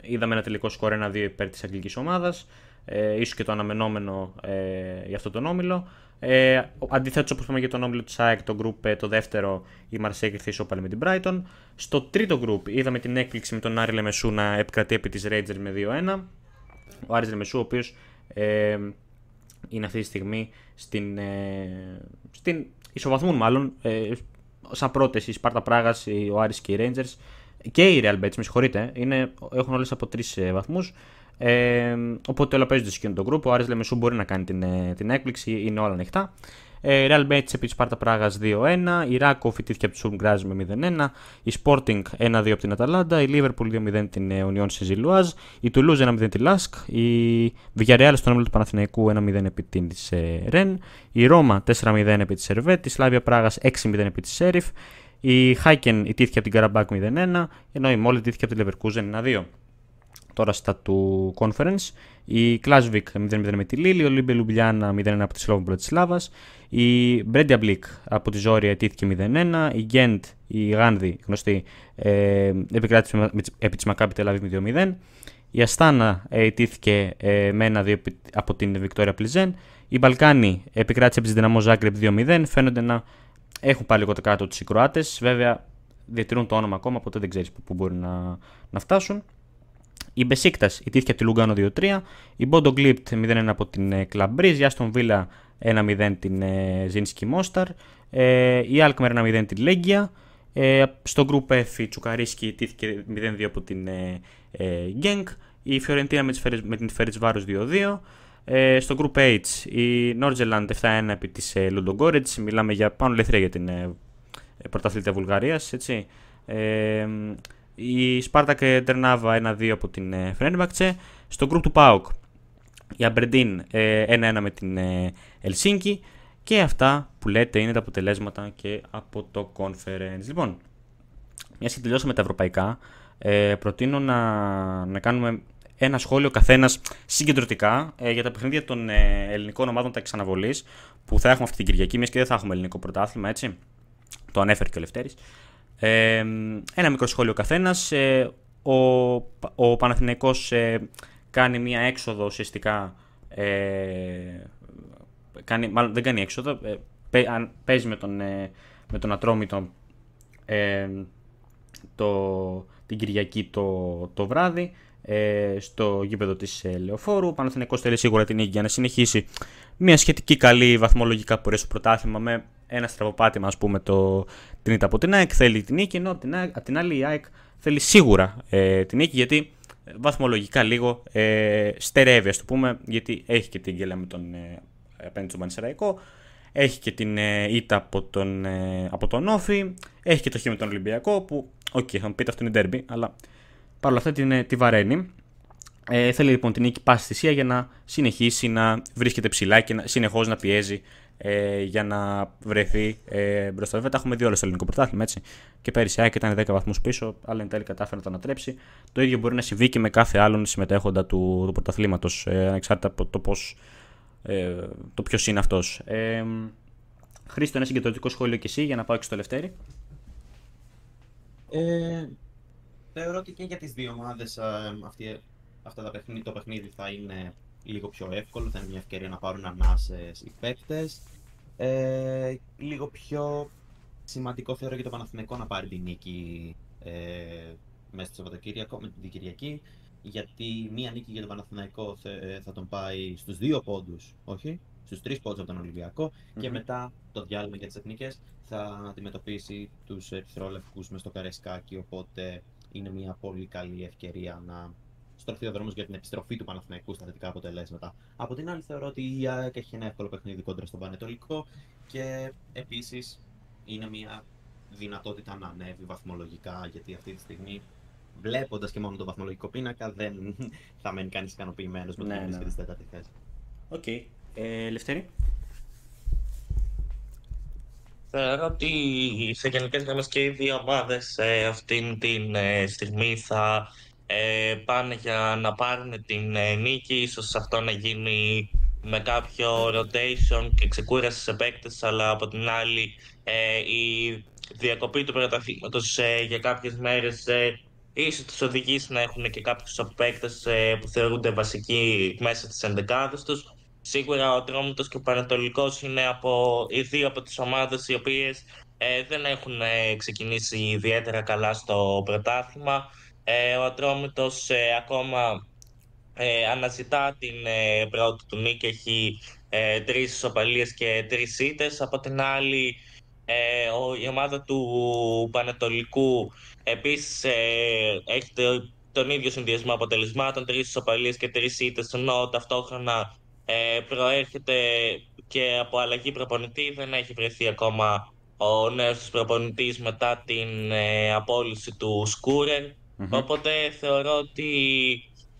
είδαμε ένα τελικό σκορ 1-2 υπέρ της αγγλικής ομάδας. Ε, ίσως και το αναμενόμενο ε, για αυτό τον όμιλο. Ε, Αντιθέτως, όπως είπαμε για τον όμιλο της ΑΕΚ, το group ε, το δεύτερο, η Marseille ήρθε ισόπαλη με την Brighton. Στο τρίτο group είδαμε την έκπληξη με τον Άρη Λεμεσού να επικρατεί επί της Rangers με 2-1. Ο Άρης Λεμεσού, ο οποίος ε, είναι αυτή τη στιγμή στην, ε, στην ισοβαθμούν μάλλον ε, σαν πρώτε η Σπάρτα Πράγας, ο Άρης και οι Rangers και οι Real Betis, με συγχωρείτε, είναι, έχουν όλες από τρεις ε, βαθμούς. Ε, οπότε όλα παίζονται σε εκείνο τον group. Ο Άρης Λεμεσού μπορεί να κάνει την, ε, την έκπληξη, είναι όλα ανοιχτά. Ε, Real Betis επί της Σπάρτα Πράγα 2-1. Η Ράκο φοιτήθηκε από του Σουρμ Γκράζ με 0-1. Η Sporting 1-2 από την Αταλάντα. Η Liverpool 2-0 την Union Σεζιλουάζ. Η Toulouse 1-0 τη Λάσκ. Η Villarreal στον όμιλο του Παναθηναϊκού 1-0 επί της Ρεν. Η Ρώμα 4-0 επί της Σερβέτ. Η Σλάβια Πράγα 6-0 επί της Σέριφ. Η Χάκεν ηττήθηκε από την Καραμπάγκ 0-1. Ενώ η Μόλντε ηττήθηκε από την Leverkusen 1-2 τώρα στα του Conference. Η Κλάκσβικ 0-0 με τη Λίλη, Ολίμπια Λιουμπλιάνα 0-1 από τη Σλόβαν Μπρατισλάβας. Η Μπρέινταμπλικ από τη Ζόρια ηττήθηκε 0-1. Η Γκέντ, η Γάνδη γνωστή, ε, επικράτησε επί της Μακάπη Τελάβη 2-0. Η Αστάνα ε, ετήθηκε ε, με 1-2 από την Βικτόρια Πλιζέν. Η Μπαλκάνη επικράτησε από τη Δυναμό Ζάγκρεπ 2-0. Φαίνονται να έχουν πάλι κάτω τους οι Κροάτες. Βέβαια διατηρούν το όνομα ακόμα, οπότε δεν ξέρεις πού μπορεί να, να φτάσουν. Η Μπεσίκτας ιτήθηκε από τη Λουγκάνο 2-3. Η Μπόντο Γκλίπτ 0-1 από την Κλαμπρίζ. Η Άστον Βίλα 1-0 την Ζίνσκι Μόσταρ. Η Αλκμερ 1-0 την Λέγκια. Ε, στο Group F η Τσουκαρίσκη ιτήθηκε 0-2 από την Γκένκ. Η Φιωρεντίνα με την Φέριτς Βάρος 2-2. Ε, στο Group H η Νόρτζελαντ 7-1 επί της ε, Λουντογκόρετς. Μιλάμε για πάνω λεθρία για την ε, πρωταθλήτρια Βουλγαρίας. Έτσι. Ε, η Σπάρτα και Τερνάβα 1-2 από την Φρένμπαξε. Στο group του ΠΑΟΚ η Αμπρεντίν 1-1 με την Ελσίνκη. Και αυτά που λέτε είναι τα αποτελέσματα και από το conference. Λοιπόν, μιας και τελειώσαμε τα ευρωπαϊκά, ε, προτείνω να, να κάνουμε ένα σχόλιο καθένας συγκεντρωτικά ε, για τα παιχνίδια των ε, ελληνικών ομάδων τα εξαναβολή που θα έχουμε αυτή την Κυριακή, μιας και δεν θα έχουμε ελληνικό πρωτάθλημα, έτσι. Το ανέφερε και ο Λευτέρης. Ε, ένα μικρό σχόλιο καθένας. Ε, ο, ο Παναθηναϊκός ε, κάνει μια έξοδο ουσιαστικά. Ε, κάνει, μάλλον δεν κάνει έξοδο. Ε, παίζει με τον, ε, με τον Ατρόμητο ε, το, την Κυριακή το, το βράδυ ε, στο γήπεδο της ε, Λεωφόρου. Ο Παναθηναϊκός θέλει σίγουρα την νίκη για να συνεχίσει μια σχετική καλή βαθμολογικά πορεία στο πρωτάθλημα με ένα στραβοπάτημα ας πούμε το, την ήττα από την ΑΕΚ θέλει την νίκη ενώ από την, άλλη η ΑΕΚ θέλει σίγουρα ε, την νίκη γιατί ε, βαθμολογικά λίγο ε, στερεύει ας το πούμε γιατί έχει και την γκέλα με τον ε, απέναντι στον Πανσεραϊκό έχει και την ε, ήττα από τον, ε, από τον ΟΦΗ έχει και το χ με τον Ολυμπιακό που OK okay, θα μου πείτε αυτό είναι ντέρμπι αλλά παρόλα αυτά την, τη βαραίνει. Ε, θέλει λοιπόν την νίκη πάση θυσία για να συνεχίσει να βρίσκεται ψηλά και να, συνεχώς να πιέζει ε, για να βρεθεί ε, μπροστά. Βέβαια, τα έχουμε δει όλα στο ελληνικό πρωτάθλημα έτσι. Και πέρυσι η ΑΕΚ ήταν 10 βαθμούς πίσω, αλλά εν τέλει κατάφερε να το ανατρέψει. Το ίδιο μπορεί να συμβεί και με κάθε άλλον συμμετέχοντα του, του πρωταθλήματος, ε, ανεξάρτητα από το, πώς, ε, το ποιος είναι αυτός. Ε, Χρήστο, ένα συγκεντρωτικό σχόλιο και εσύ για να πάω και στο Λευτέρι. Ε, θεωρώ ότι και για τις δύο ομάδες αυτά τα παιχνίδι, το παιχνίδι θα είναι λίγο πιο εύκολο, θα είναι μια ευκαιρία να πάρουν ανάσες οι παίκτες. Ε, λίγο πιο σημαντικό θεωρώ για το Παναθηναϊκό να πάρει την νίκη ε, μέσα στο Σαββατοκύριακο, με την Κυριακή, γιατί μία νίκη για τον Παναθηναϊκό θα, θα τον πάει στους δύο πόντους, όχι, στους τρεις πόντους από τον ολυμπιακο και μετά το διάλειμμα για τις εθνικές θα αντιμετωπίσει τους ερυθρόλευκους με στο Καρεσκάκι, οπότε είναι μια πολύ καλή ευκαιρία να στρωθεί ο δρόμος για την επιστροφή του Παναθηναϊκού στα θετικά αποτελέσματα. Από την άλλη, θεωρώ ότι η ΑΕΚ έχει ένα εύκολο παιχνίδι κόντρα στον Πανετολικό και επίσης είναι μια δυνατότητα να ανέβει βαθμολογικά γιατί αυτή τη στιγμή βλέποντας και μόνο τον βαθμολογικό πίνακα δεν θα μένει κανείς ικανοποιημένος με το ναι, ναι. τέταρτη θέση. OK. Okay. Ε, Λευτέρη; Θεωρώ ότι σε γενικές γραμμές και οι δύο ομάδες ε, αυτήν την ε, στιγμή θα ε, πάνε για να πάρουν την ε, νίκη. Ίσως αυτό να γίνει με κάποιο rotation και ξεκούραση σε παίκτες, αλλά από την άλλη ε, η διακοπή του πρωταθλήματος ε, για κάποιες μέρες ε, ίσως τους οδηγήσει να έχουν και κάποιους παίκτες ε, που θεωρούνται βασικοί μέσα στις ενδεκάδες τους. Σίγουρα ο Τρόμητος και ο Πανατολικός είναι από, οι δύο από τις ομάδες οι οποίες ε, δεν έχουν ξεκινήσει ιδιαίτερα καλά στο πρωτάθλημα. Ε, ο Ατρόμητος ε, ακόμα ε, αναζητά την πρώτη του νίκη, έχει τρεις ισοπαλίες και τρεις ήττες. Από την άλλη, η ομάδα του Πανετολικού επίσης έχει τον ίδιο συνδυασμό αποτελεσμάτων, τρεις ισοπαλίες και τρεις ήττες, ενώ ταυτόχρονα προέρχεται και από αλλαγή προπονητή, δεν έχει βρεθεί ακόμα ο νέος προπονητής μετά την απόλυση του Σκούρεν. Οπότε θεωρώ ότι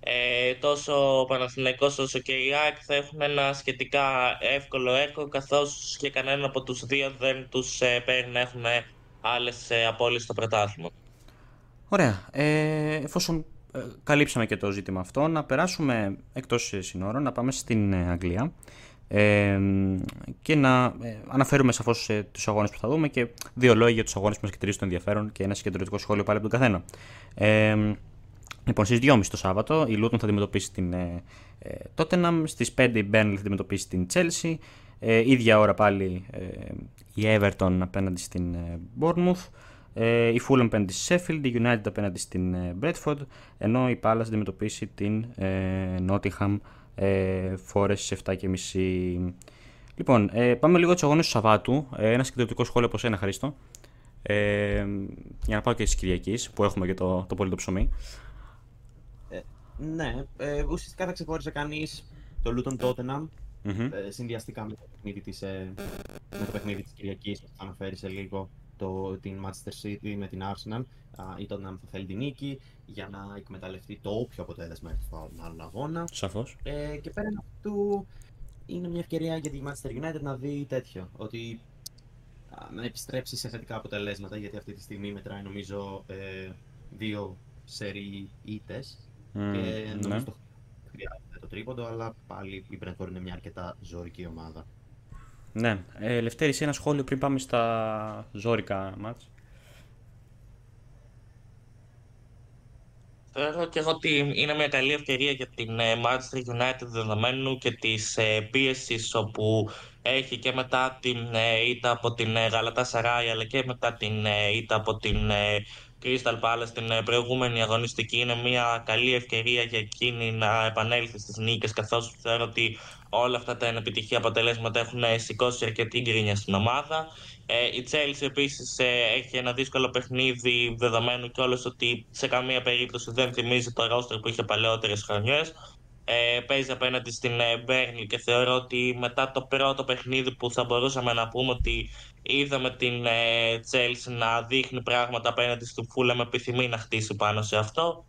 ε, τόσο ο Παναθηναϊκός όσο και η ΑΕΚ θα έχουν ένα σχετικά εύκολο έργο καθώς και κανένα από τους δύο δεν τους ε, παίρνει να έχουν άλλες ε, απόλυσεις στο πρωτάθλημα. Ωραία. Ε, εφόσον ε, καλύψαμε και το ζήτημα αυτό, να περάσουμε εκτός συνόρων, να πάμε στην Αγγλία ε, και να ε, αναφέρουμε σαφώς ε, τους αγώνες που θα δούμε και δύο λόγια για τους αγώνες που μας κεντρίζουν το ενδιαφέρον και ένα συγκεντρωτικό σχόλιο πάλι από τον καθένα. Ε, λοιπόν, στις 2.30 το Σάββατο η Luton θα αντιμετωπίσει την ε, ε, Tottenham, στις 5 η Burnley θα αντιμετωπίσει την Chelsea, ε, ίδια ώρα πάλι ε, η Everton απέναντι στην ε, Bournemouth, ε, η Fulham απέναντι στη Sheffield, η United απέναντι στην ε, Bradford, ενώ η Palace θα αντιμετωπίσει την ε, Nottingham ε, φορές στις 7.30. Λοιπόν, ε, πάμε λίγο του αγώνες του Σαββάτου. Ε, ένα συγκεντρωτικό σχόλιο από σένα, Χρήστο. Ε, για να πάω και τη Κυριακή που έχουμε και το, το πολύ το ψωμί. Ε, ναι, ε, ουσιαστικά θα ξεχώρισε κανείς το Luton Tottenham. Mm-hmm. Ε, συνδυαστικά με το παιχνίδι της, ε, με το παιχνίδι της Κυριακής που θα αναφέρει σε λίγο το, την Manchester City με την Arsenal ή το να θα θέλει την νίκη για να εκμεταλλευτεί το όποιο αποτέλεσμα έχει στον άλλον αγώνα. Σαφώς. Ε, και πέραν αυτού είναι μια ευκαιρία για τη Manchester United να δει τέτοιο. Ότι να επιστρέψει σε θετικά αποτελέσματα γιατί αυτή τη στιγμή μετράει νομίζω ε, δύο σερί ήττες mm, και νομίζω ναι. το χρειάζεται το τρίποντο αλλά πάλι η Brentford είναι μια αρκετά ζωρική ομάδα. Ναι. Ε, Λευτέρης, ένα σχόλιο πριν πάμε στα ζώρικα μάτς. Θεωρώ και εγώ ότι είναι μια καλή ευκαιρία για την ε, Manchester United δεδομένου και της ε, πίεση όπου έχει και μετά την ε, ήττα από την Γαλατά Σαράι αλλά και μετά την ήττα από την Crystal Palace την προηγούμενη αγωνιστική είναι μια καλή ευκαιρία για εκείνη να επανέλθει στις νίκες καθώς θεωρώ ότι όλα αυτά τα επιτυχία αποτελέσματα έχουν σηκώσει αρκετή γκρίνια στην ομάδα. Ε, η Chelsea επίσης ε, έχει ένα δύσκολο παιχνίδι δεδομένου κιόλας ότι σε καμία περίπτωση δεν θυμίζει το ρόστερ που είχε παλαιότερες χρονιές. Ε, παίζει απέναντι στην Μπέρνλι και θεωρώ ότι μετά το πρώτο παιχνίδι που θα μπορούσαμε να πούμε ότι είδαμε την ε, Chelsea να δείχνει πράγματα απέναντι στην Φούλα με επιθυμεί να χτίσει πάνω σε αυτό.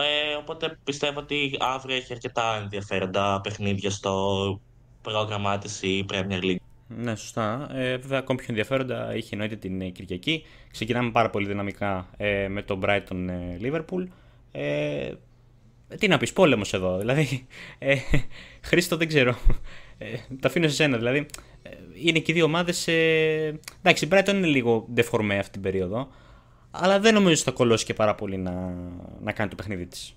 Ε, οπότε πιστεύω ότι αύριο έχει αρκετά ενδιαφέροντα παιχνίδια στο πρόγραμμά της η Premier League. Ναι, σωστά. Ε, βέβαια, ακόμη πιο ενδιαφέροντα είχε εννοείται την ε, Κυριακή. Ξεκινάμε πάρα πολύ δυναμικά ε, με τον Brighton ε, Liverpool. Ε, τι να πεις, πόλεμος εδώ. Δηλαδή, ε, Χρήστο, δεν ξέρω. Ε, τα αφήνω σε σένα. Δηλαδή, ε, είναι και οι δύο ομάδες. Ε, εντάξει, η Brighton είναι λίγο ντεφορμέ αυτή την περίοδο. Αλλά δεν νομίζω ότι θα κολώσει και πάρα πολύ να, να κάνει το παιχνίδι της.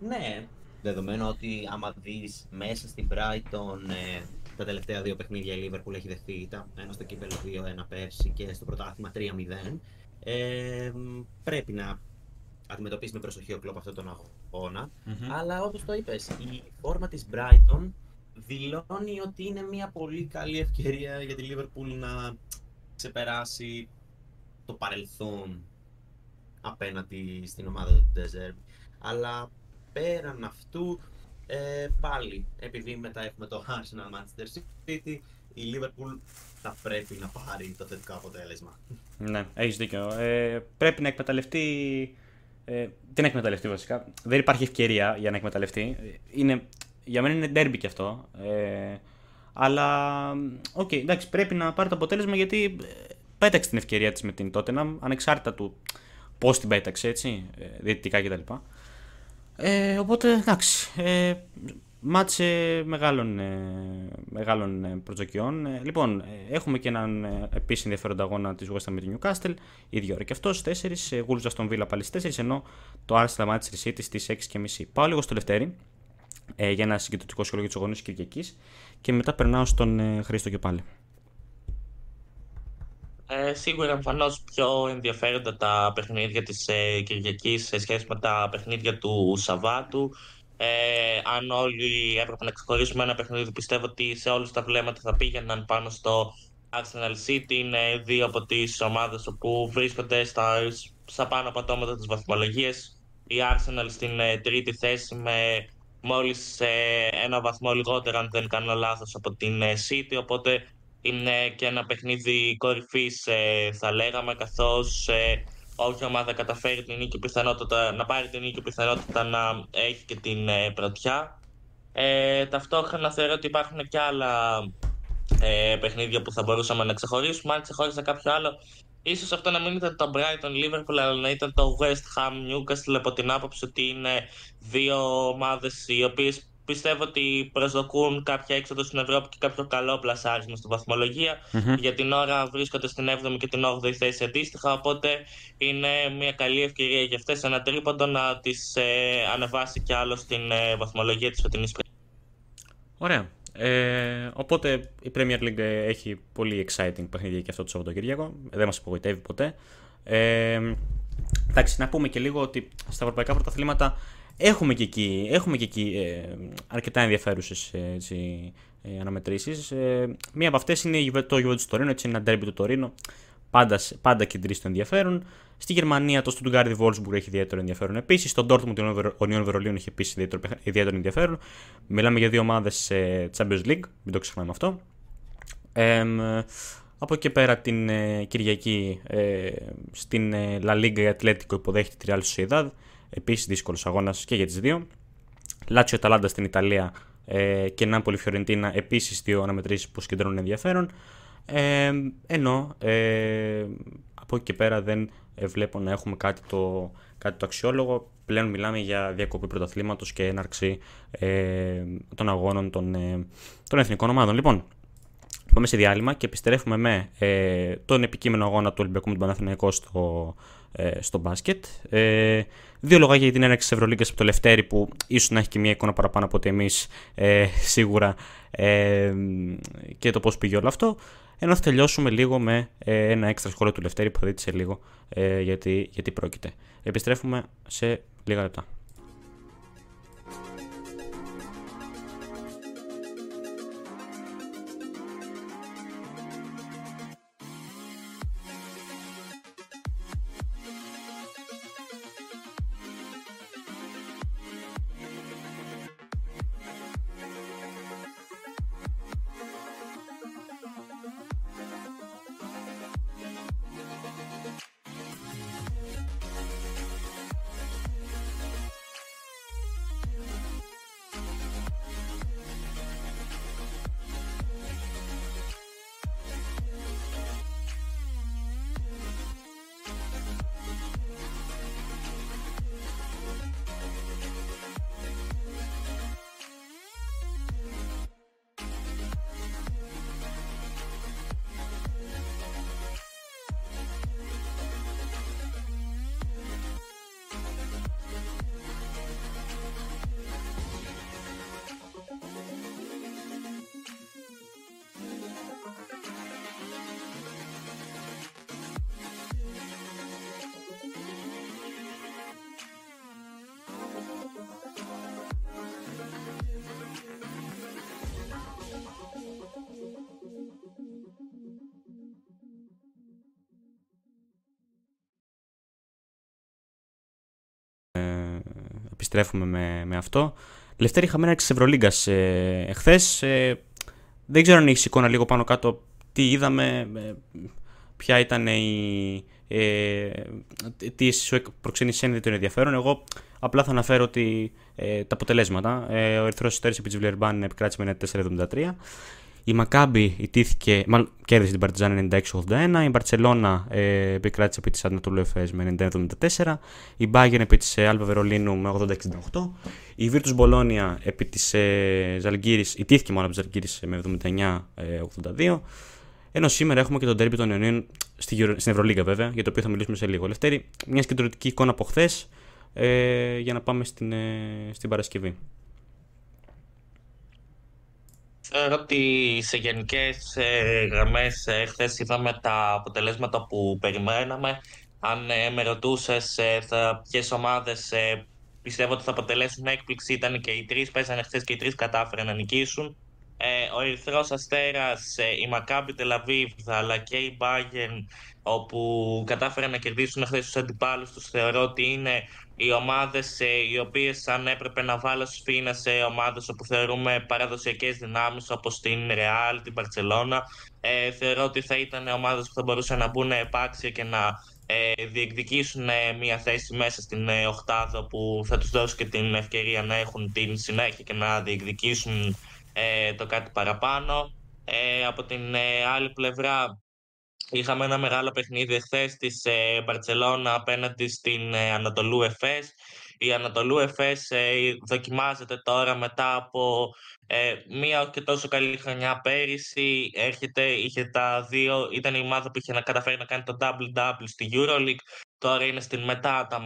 Ναι, δεδομένου ότι άμα δεις μέσα στην Brighton ε, τα τελευταία δύο παιχνίδια η Liverpool έχει δεχθεί, ένα στο κύπελο 2-1 πέρσι και στο πρωτάθλημα 3-0. Ε, πρέπει να αντιμετωπίσει με προσοχή ο κλόπ αυτόν τον αγώνα. Mm-hmm. Αλλά όπως το είπες, η φόρμα της Brighton δηλώνει ότι είναι μια πολύ καλή ευκαιρία για τη Liverpool να ξεπεράσει το παρελθόν απέναντι στην ομάδα του Desert. Αλλά πέραν αυτού, ε, πάλι, επειδή μετά έχουμε το Arsenal Manchester City, η Liverpool θα πρέπει να πάρει το θετικό αποτέλεσμα. Ναι, έχεις δίκιο. Ε, πρέπει να εκμεταλλευτεί. Ε, τι να εκμεταλλευτεί βασικά. Δεν υπάρχει ευκαιρία για να εκμεταλλευτεί. Είναι, για μένα είναι ντέρμπι και αυτό. Ε, αλλά, OK, okay, εντάξει, πρέπει να πάρει το αποτέλεσμα γιατί ε, πέταξε την ευκαιρία της με την Tottenham, ανεξάρτητα του πώς την πέταξε, έτσι, ε, διαιτητικά κτλ. Ε, οπότε, εντάξει, ε, μάτσε μεγάλων, ε, μεγάλων ε, προσδοκιών. Ε, λοιπόν, έχουμε και έναν επίσης ενδιαφέροντα αγώνα της West Ham με την Newcastle. Ίδια ώρα και αυτός, 4. Γούλζα στον Villa πάλι στις 4. Ενώ το Arsenal Manchester City στις 6.30. Πάω λίγο στο Λευτέρι ε, για ένα συγκεντρωτικό σχολείο για τους αγώνες Κυριακής και μετά περνάω στον ε, Χρήστο και πάλι. Ε, σίγουρα εμφανώς πιο ενδιαφέροντα τα παιχνίδια της ε, Κυριακής σε σχέση με τα παιχνίδια του Σαββάτου. Ε, αν όλοι έπρεπε να ξεχωρίσουμε ένα παιχνίδι, πιστεύω ότι σε όλους τα βλέμματα θα πήγαιναν πάνω στο Arsenal City. Είναι δύο από τις ομάδες που βρίσκονται στα, στα πάνω πατώματα της βαθμολογίας. Η Arsenal στην ε, τρίτη θέση με μόλις ε, ένα βαθμό λιγότερο, αν δεν κάνω λάθος, από την ε, City. Οπότε είναι και ένα παιχνίδι κορυφής, ε, θα λέγαμε, καθώς όποια ομάδα καταφέρει την νίκη πιθανότητα, να πάρει την νίκη πιθανότητα να έχει και την ε, πρωτιά. Ε, ταυτόχρονα θεωρώ ότι υπάρχουν και άλλα ε, παιχνίδια που θα μπορούσαμε να ξεχωρίσουμε. Αν ξεχώρισα κάποιο άλλο, ίσως αυτό να μην ήταν το Brighton Liverpool, αλλά να ήταν το West Ham Newcastle από την άποψη ότι είναι δύο ομάδες οι οποίες πιστεύω ότι προσδοκούν κάποια έξοδο στην Ευρώπη και κάποιο καλό πλασάρισμα στη βαθμολογία. Mm-hmm. Για την ώρα βρίσκονται στην 7η και την 8η θέση αντίστοιχα. Οπότε είναι μια καλή ευκαιρία για αυτές ένα τρίποντο να τις ε, ανεβάσει κι άλλο στην ε, βαθμολογία της φετινής Ωραία. Ε, οπότε η Premier League έχει πολύ exciting παιχνίδια και αυτό το Σαββατοκύριακο. Δεν μας απογοητεύει ποτέ. Ε, εντάξει, να πούμε και λίγο ότι στα ευρωπαϊκά πρωταθλήματα Έχουμε και εκεί, έχουμε και εκεί ε, αρκετά ενδιαφέρουσες ε, ε, αναμετρήσεις. Ε, μία από αυτές είναι το Juventus του Τωρίνο, έτσι ένα derby του Τωρίνο. Πάντα, πάντα κεντρήσει το ενδιαφέρον. Στη Γερμανία το Stuttgart Wolfsburg έχει ιδιαίτερο ενδιαφέρον επίσης. Στο Dortmund ο Νιόν Βερολίνο έχει επίσης ιδιαίτερο, ιδιαίτερο ενδιαφέρον. Μιλάμε για δύο ομάδες ε, Champions League, μην το ξεχνάμε αυτό. Ε, από εκεί πέρα την ε, Κυριακή ε, στην ε, La Liga η Ατλέτικο υποδέχεται τη Real Sociedad. Επίσης δύσκολος αγώνας και για τις δύο. Λάτσιο Ταλάντα στην Ιταλία ε, και Νάπολη Φιωρεντίνα επίσης δύο αναμετρήσεις που συγκεντρώνουν ενδιαφέρον. Ε, ενώ ε, από εκεί και πέρα δεν ε, βλέπω να έχουμε κάτι το, κάτι το αξιόλογο. Πλέον μιλάμε για διακοπή πρωταθλήματος και έναρξη ε, των αγώνων των, ε, των εθνικών ομάδων. Λοιπόν, πάμε σε διάλειμμα και επιστρέφουμε με ε, τον επικείμενο αγώνα του Ολυμπιακού με τον Παναθηναϊκό στο, ε, στο μπάσκετ. Ε, δύο λόγια για την έναρξη της Ευρωλίγκας από το Λευτέρη που ίσως να έχει και μια εικόνα παραπάνω από ότι εμείς ε, σίγουρα ε, και το πώς πήγε όλο αυτό. Ενώ θα τελειώσουμε λίγο με ε, ένα έξτρα σχόλιο του Λευτέρη που θα δείτε σε λίγο ε, γιατί, γιατί πρόκειται. Επιστρέφουμε σε λίγα λεπτά. Επιστρέφουμε με, με αυτό. Λευτέρη είχαμε ένα τη Ευρωλίγκας ε, εχθές. Ε, δεν ξέρω αν έχει εικόνα λίγο πάνω κάτω τι είδαμε, ε, ποια ήταν η. Ε, τι σου προξένησε ένδυτο ενδιαφέρον. Εγώ απλά θα αναφέρω ότι, ε, τα αποτελέσματα. Ε, ο Ερυθρός Αστέρη επί της Βλερμπάν επικράτησε με 4,73. Η Μακάμπη ιτήθηκε, μάλλον κέρδισε την Παρτιζάν 96-81. Η Μπαρσελόνα ε, επικράτησε επί της Ανατολού Εφέ με 91-74. Η Μπάγκεν επί της Άλβα Βερολίνου με 80-68. Η Βίρτους Μπολόνια επί της ε, Ζαλγκύρης, ιτήθηκε μόνο από τη Ζαλγκύρης με 79-82. Ενώ σήμερα έχουμε και τον τέρμπι των Ιωνίων στην Ευρωλίγα βέβαια, για το οποίο θα μιλήσουμε σε λίγο. Λευτέρη, μιας συγκεντρωτική εικόνα από χθες ε, για να πάμε στην, ε, στην Παρασκευή. Θεωρώ ότι σε γενικές ε, γραμμές ε, χθες είδαμε τα αποτελέσματα που περιμέναμε. Αν ε, με ρωτούσες ε, ποιες ομάδες ε, πιστεύω ότι θα αποτελέσουν έκπληξη, ήταν και οι τρεις. Παίζανε χθες και οι τρεις κατάφεραν να νικήσουν. Ε, ο Ερυθρός Αστέρας, ε, η Μακάμπι Τελαβίβ αλλά και η Bayern όπου κατάφεραν να κερδίσουν χθε τους αντιπάλους τους, θεωρώ ότι είναι οι ομάδες ε, οι οποίες αν έπρεπε να βάλω σφήνα σε ομάδες όπου θεωρούμε παραδοσιακές δυνάμεις όπως την Real, την Barcelona, ε, θεωρώ ότι θα ήταν ομάδες που θα μπορούσαν να μπουν επάξια και να ε, διεκδικήσουν ε, μια θέση μέσα στην ε, οχτάδα που θα τους δώσει και την ευκαιρία να έχουν την συνέχεια και να διεκδικήσουν ε, το κάτι παραπάνω. Ε, από την άλλη πλευρά Είχαμε ένα μεγάλο παιχνίδι εχθές της ε, Μπαρσελόνα απέναντι στην ε, Ανατολού Εφές. Η Ανατολού Εφές ε, δοκιμάζεται τώρα μετά από ε, μία και τόσο καλή χρονιά πέρυσι. Έρχεται, είχε τα δύο, ήταν η ομάδα που είχε να καταφέρει να κάνει το double-double στη EuroLeague. Τώρα είναι στην μετά τα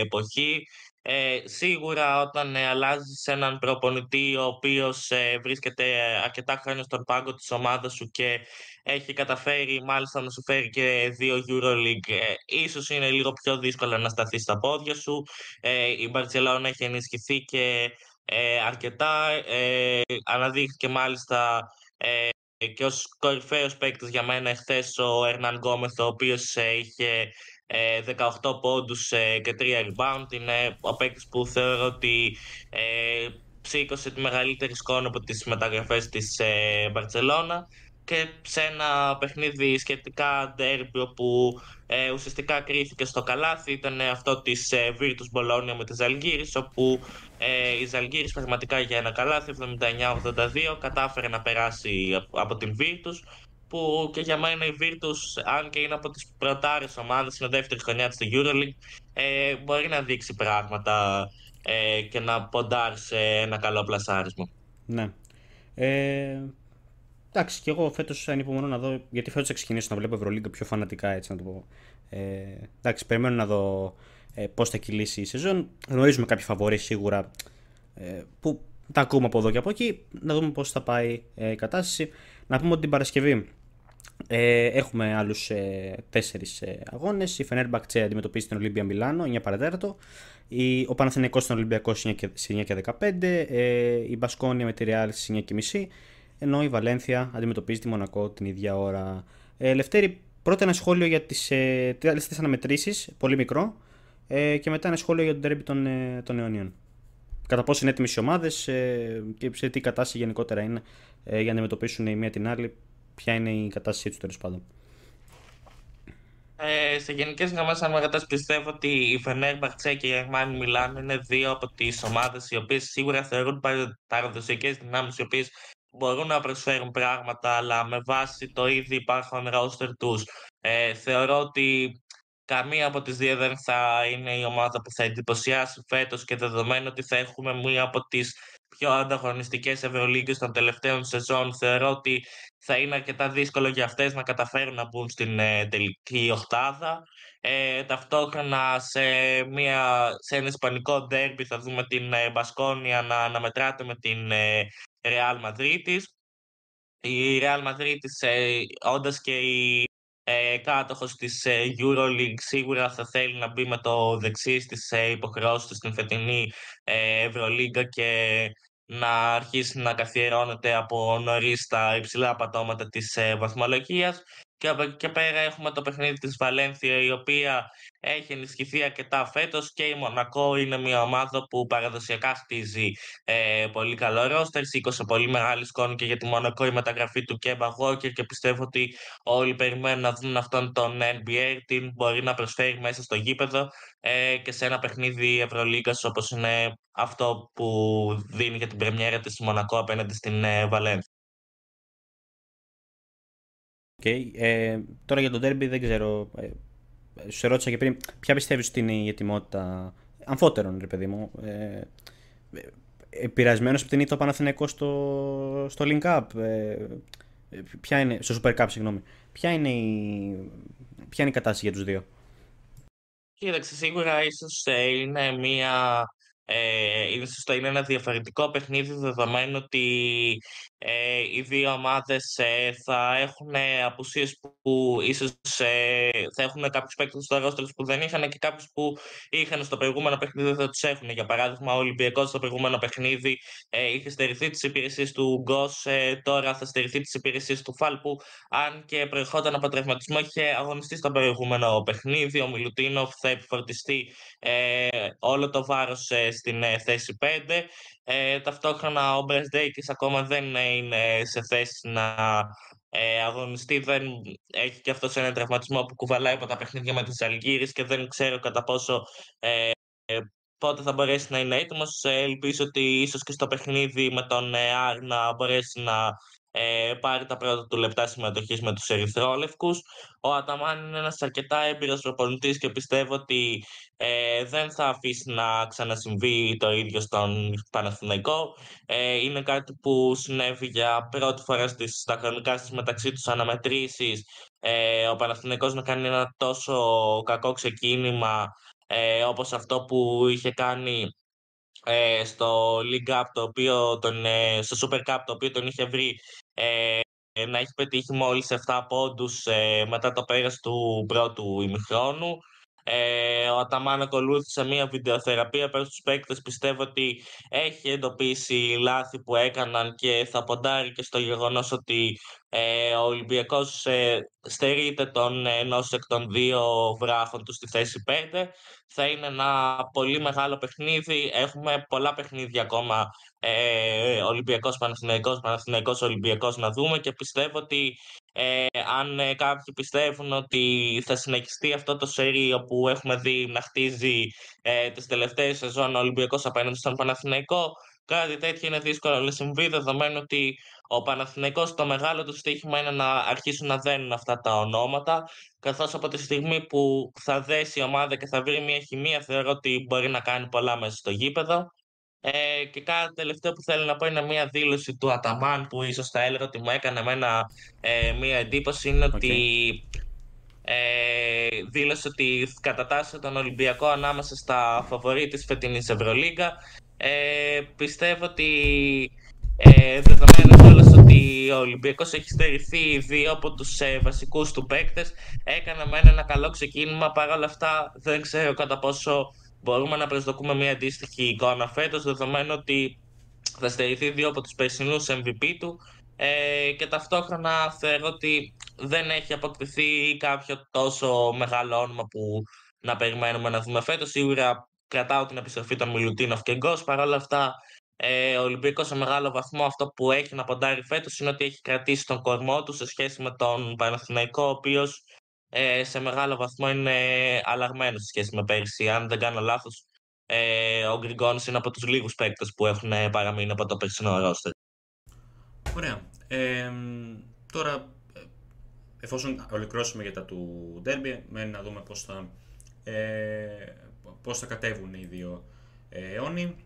εποχή. Ε, σίγουρα όταν ε, αλλάζεις έναν προπονητή ο οποίος ε, βρίσκεται αρκετά χρόνια στον πάγκο της ομάδας σου και έχει καταφέρει μάλιστα να σου φέρει και δύο EuroLeague ε, ίσως είναι λίγο πιο δύσκολο να σταθεί στα πόδια σου ε, η Μπαρτσελώνα έχει ενισχυθεί και ε, αρκετά ε, αναδείχθηκε μάλιστα ε, και ως κορυφαίος παίκτης για μένα εχθές ο Ερνάν Γκόμεθ ο οποίος είχε 18 πόντους και 3 rebound. Είναι ο παίκτης που θεωρώ ότι ε, ψήκωσε τη μεγαλύτερη σκόνη από τις μεταγραφές της ε, Μπαρτσελώνα και σε ένα παιχνίδι σχετικά ντέρμπι όπου ε, ουσιαστικά κρίθηκε στο καλάθι ήταν αυτό της ε, Virtus Bologna με τη Ζαλγύρης όπου ε, η Ζαλγύρης πραγματικά για ένα καλάθι 79-82 κατάφερε να περάσει από την Virtus που και για μένα η Virtus, αν και είναι από τις πρωτάρες ομάδες, είναι δεύτερη χρονιά της στη EuroLeague, ε, μπορεί να δείξει πράγματα ε, και να ποντάρει σε ένα καλό πλασάρισμα. Ναι. Ε, εντάξει, και εγώ φέτος ανυπομονώ να δω, γιατί φέτος θα ξεκινήσω να βλέπω Ευρωλίγκα πιο φανατικά, έτσι να το πω. Ε, εντάξει, περιμένω να δω ε, πώς θα κυλήσει η σεζόν. Γνωρίζουμε κάποιοι φαβοροί σίγουρα, ε, που τα ακούμε από εδώ και από εκεί, να δούμε πώς θα πάει ε, η κατάσταση. Να πούμε ότι την Παρασκευή ε, έχουμε άλλους ε, τέσσερις ε, αγώνες. Η Φενέρμπακτσε αντιμετωπίζει την Ολύμπια Μιλάνο 9 παρατέταρτο. Ο Παναθηναϊκός στην Ολυμπιακό στι 9 και 15. Ε, η Μπασκόνια με τη Ρεάλ στι 9 και μισή. Ενώ η Βαλένθια αντιμετωπίζει τη Μονακό την ίδια ώρα. Ε, Λευτέρη, πρώτα ένα σχόλιο για τις ε, τελευταίε αναμετρήσεις, πολύ μικρό. Ε, και μετά ένα σχόλιο για τον τέρμπι των, ε, των αιωνίων. Κατά πόσο είναι έτοιμες οι ομάδες ε, και σε τι κατάσταση γενικότερα είναι ε, για να αντιμετωπίσουν η μία την άλλη ποια είναι η κατάστασή του τέλος πάντων. Ε, σε γενικές γραμμές, αν με πιστεύω ότι η Φενέρ Μπαρτσέ και η Γερμανία Μιλάνο είναι δύο από τις ομάδες οι οποίες σίγουρα θεωρούν παραδοσιακές δυνάμεις, οι οποίες μπορούν να προσφέρουν πράγματα, αλλά με βάση το ήδη υπάρχον ρόστερ τους. Ε, θεωρώ ότι καμία από τις δύο δεν θα είναι η ομάδα που θα εντυπωσιάσει φέτος και δεδομένου ότι θα έχουμε μία από τις πιο ανταγωνιστικές Ευρωλίγκες των τελευταίων σεζόν θεωρώ ότι θα είναι αρκετά δύσκολο για αυτές να καταφέρουν να μπουν στην ε, τελική οχτάδα. Ε, ταυτόχρονα σε, μια, σε ένα ισπανικό ντέρμπι θα δούμε την ε, Μπασκόνια να, να μετράται με την ε, Real Madrid Η Real Madrid ε, όντας και η ε, κάτοχος της ε, EuroLeague σίγουρα θα θέλει να μπει με το δεξί στις ε, υποχρεώσεις του στην φετινή ε, Ευρωλίγκα και να αρχίσει να καθιερώνεται από νωρίς τα υψηλά πατώματα της ε, βαθμολογίας Και από εκεί και πέρα έχουμε το παιχνίδι της Βαλένθια η οποία έχει ενισχυθεί αρκετά φέτος και η Μονακό είναι μια ομάδα που παραδοσιακά χτίζει ε, πολύ καλό ρόστερ, σήκωσε πολύ μεγάλη σκόνη και για τη Μονακό η μεταγραφή του Κέμπα Walker και πιστεύω ότι όλοι περιμένουν να δουν αυτόν τον NBA τι μπορεί να προσφέρει μέσα στο γήπεδο ε, και σε ένα παιχνίδι Ευρωλίγκας όπως είναι αυτό που δίνει για την πρεμιέρα της Μονακό απέναντι στην ε, Βαλένθια. Okay. Ε, τώρα για τον Derby δεν ξέρω. Ε, σου ρώτησα και πριν, ποια πιστεύεις ότι είναι η ετοιμότητα αμφότερων, ρε παιδί μου. Ε, Επηρεασμένο από την ήττα Παναθηναϊκός στο, στο Link Up. Ε, ποια είναι, στο Super Cup, συγγνώμη. Ποια είναι η, ποια είναι η κατάσταση για τους δύο; Κοίταξε, σίγουρα ίσως ε, είναι μια ε, είναι, είναι ένα διαφορετικό παιχνίδι δεδομένου ότι ε, οι δύο ομάδες ε, θα έχουν απουσίες που ίσως ε, θα έχουν κάποιους παίκτες στο ρόστρο που δεν είχαν και κάποιους που είχαν στο προηγούμενο παιχνίδι δεν τους έχουν. Για παράδειγμα, ο Ολυμπιακός στο προηγούμενο παιχνίδι ε, είχε στερηθεί τις υπηρεσίες του Γκος, ε, τώρα θα στερηθεί τις υπηρεσίες του Φάλπου, αν και προερχόταν από τραυματισμό, είχε αγωνιστεί στο προηγούμενο παιχνίδι. Ο Μιλουτίνοφ θα επιφορτιστεί ε, όλο το βάρος στην θέση 5. Ε, ταυτόχρονα ο Μπρεσδέικης ακόμα δεν είναι σε θέση να ε, αγωνιστεί. Δεν έχει και αυτός ένα τραυματισμό που κουβαλάει από τα παιχνίδια με τις Αλγύρες και δεν ξέρω κατά πόσο ε, πότε θα μπορέσει να είναι έτοιμος. Ε, ελπίζω ότι ίσως και στο παιχνίδι με τον ε, Άρ να μπορέσει να ε, πάρει τα πρώτα του λεπτά συμμετοχής με τους Ερυθρόλευκους. Ο Αταμάν είναι ένας αρκετά έμπειρος προπονητής και πιστεύω ότι ε, δεν θα αφήσει να ξανασυμβεί το ίδιο στον Παναθηναϊκό. Ε, είναι κάτι που συνέβη για πρώτη φορά στις, στα χρονικά στις μεταξύ τους αναμετρήσεις. Ε, ο Παναθηναϊκός να κάνει ένα τόσο κακό ξεκίνημα ε, όπως αυτό που είχε κάνει ε, στο League Cup, το οποίο τον, ε, στο Super Cup, το οποίο τον είχε βρει ε, να έχει πετύχει μόλις 7 πόντους ε, μετά το πέρας του πρώτου ημιχρόνου. Ε, ο Αταμάν ακολούθησε μια βιντεοθεραπεία πέρα στους παίκτες. Πιστεύω ότι έχει εντοπίσει λάθη που έκαναν και θα ποντάρει και στο γεγονός ότι ε, ο Ολυμπιακός ε, στερείται τον ενός εκ των δύο βράχων του στη θέση 5. Θα είναι ένα πολύ μεγάλο παιχνίδι. Έχουμε πολλά παιχνίδια ακόμα ε, Ολυμπιακός Παναθηναϊκός, Παναθηναϊκός Ολυμπιακός να δούμε και πιστεύω ότι ε, αν ε, κάποιοι πιστεύουν ότι θα συνεχιστεί αυτό το σερί που έχουμε δει να χτίζει ε, τις τελευταίες σεζόν ο Ολυμπιακός απέναντι στον Παναθηναϊκό, κάτι τέτοιο είναι δύσκολο να συμβεί δεδομένου ότι ο Παναθηναϊκός το μεγάλο του στοίχημα είναι να αρχίσουν να δένουν αυτά τα ονόματα καθώς από τη στιγμή που θα δέσει η ομάδα και θα βρει μια χημεία θεωρώ ότι μπορεί να κάνει πολλά μέσα στο γήπεδο. Ε, και κάτι τελευταίο που θέλω να πω είναι μια δήλωση του Αταμάν που ίσως θα έλεγα ότι μου έκανε εμένα ε, μια εντύπωση είναι ότι ε, δήλωσε ότι κατατάσσεται τον Ολυμπιακό ανάμεσα στα φαβορή της φετινής Ευρωλίγκα. Ε, πιστεύω ότι ε, δεδομένου όλος ότι ο Ολυμπιακός έχει στερηθεί δύο από τους ε, βασικούς του παίκτες έκανε με ένα καλό ξεκίνημα παρόλα αυτά δεν ξέρω κατά πόσο μπορούμε να προσδοκούμε μια αντίστοιχη εικόνα φέτος, δεδομένου ότι θα στερηθεί δύο από τους περσινούς MVP του ε, και ταυτόχρονα θεωρώ ότι δεν έχει αποκτηθεί κάποιο τόσο μεγάλο όνομα που να περιμένουμε να δούμε φέτος. Σίγουρα κρατάω την επιστροφή των Μιλουτίνοφ και Γκος. Παρ' όλα αυτά, ε, ο Ολυμπιακός σε μεγάλο βαθμό αυτό που έχει να ποντάρει φέτος είναι ότι έχει κρατήσει τον κορμό του σε σχέση με τον Παναθηναϊκό, ο οποίος ε, σε μεγάλο βαθμό είναι αλλαγμένος σε σχέση με πέρυσι. Αν δεν κάνω λάθος, ε, ο Γκριγκόνης είναι από τους λίγους παίκτες που έχουν παραμείνει από το περσινό ρόστερ. Ωραία. Ε, τώρα, εφόσον ολοκληρώσουμε για τα του Ντέρμπι, μένει να δούμε πώς θα, ε, πώς θα κατέβουν οι δύο ε, αιώνιοι.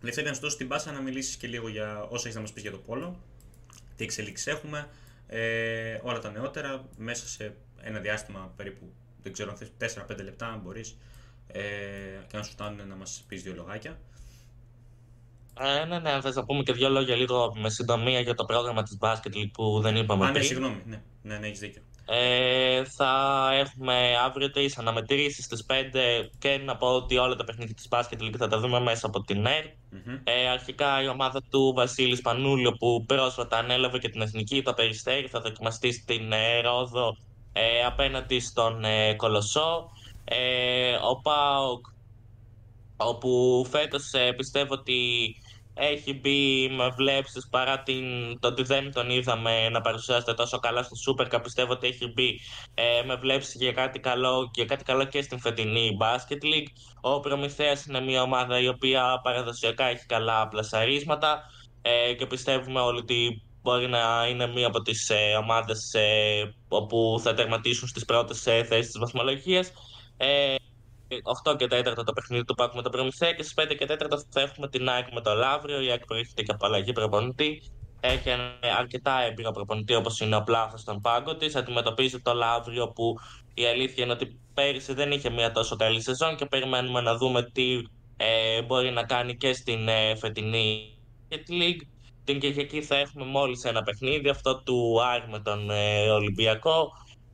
Λευτέρη, να σου δώσω την πάσα να μιλήσεις και λίγο για όσα έχεις να μας πεις για το Πόλο, τι εξελίξεις έχουμε, ε, όλα τα νεότερα, μέσα σε ένα διάστημα περίπου, δεν ξέρω αν θες 4-5 λεπτά αν μπορείς ε, και αν σου φτάνουν να μας πεις δύο λογάκια. Ε, ναι, ναι, θες να πούμε και δύο λόγια λίγο με συντομία για το πρόγραμμα της μπάσκετ που δεν είπαμε Α, ναι, συγγνώμη, ναι, ναι, ναι, έχεις δίκιο. Ε, θα έχουμε αύριο τρεις αναμετρήσεις στις 5 και να πω ότι όλα τα παιχνίδια της μπάσκετ θα τα δούμε μέσα από την ΕΡ. mm Ε, αρχικά η ομάδα του Βασίλη Πανούλιο που πρόσφατα ανέλαβε και την εθνική, το Περιστέρι, θα δοκιμαστεί στην ε, Ρόδο ε, απέναντι στον ε, Κολοσσό. Ε, ο ΠΑΟΚ, όπου φέτος ε, πιστεύω ότι έχει μπει με βλέψεις παρά την, το ότι δεν τον είδαμε να παρουσιάζεται τόσο καλά στο Super Cup. Πιστεύω ότι έχει μπει ε, με βλέψεις για κάτι, καλό, για κάτι καλό και στην φετινή Basket League. Ο Προμηθέας είναι μια ομάδα η οποία παραδοσιακά έχει καλά πλασαρίσματα ε, και πιστεύουμε όλοι ότι μπορεί να είναι μία από τις ε, ομάδες ε, όπου θα τερματίσουν στις πρώτες ε, θέσεις της βαθμολογίας. Ε, 8 και 4 το παιχνίδι του Πάκου με τον Προμηθέα και στις 5 και 4 θα έχουμε την ΑΕΚ με το Λαύριο. Η ΑΕΚ προέρχεται και από αλλαγή προπονητή. Έχει ένα αρκετά έμπειρο προπονητή όπως είναι ο Πλάθος στον πάγκο της. Αντιμετωπίζει το Λαύριο που η αλήθεια είναι ότι πέρυσι δεν είχε μια τόσο καλή σεζόν και περιμένουμε να δούμε τι ε, μπορεί να κάνει και στην ε, φετινή League. Την Κυριακή θα έχουμε μόλις ένα παιχνίδι, αυτό του Άρη με τον ε, Ολυμπιακό.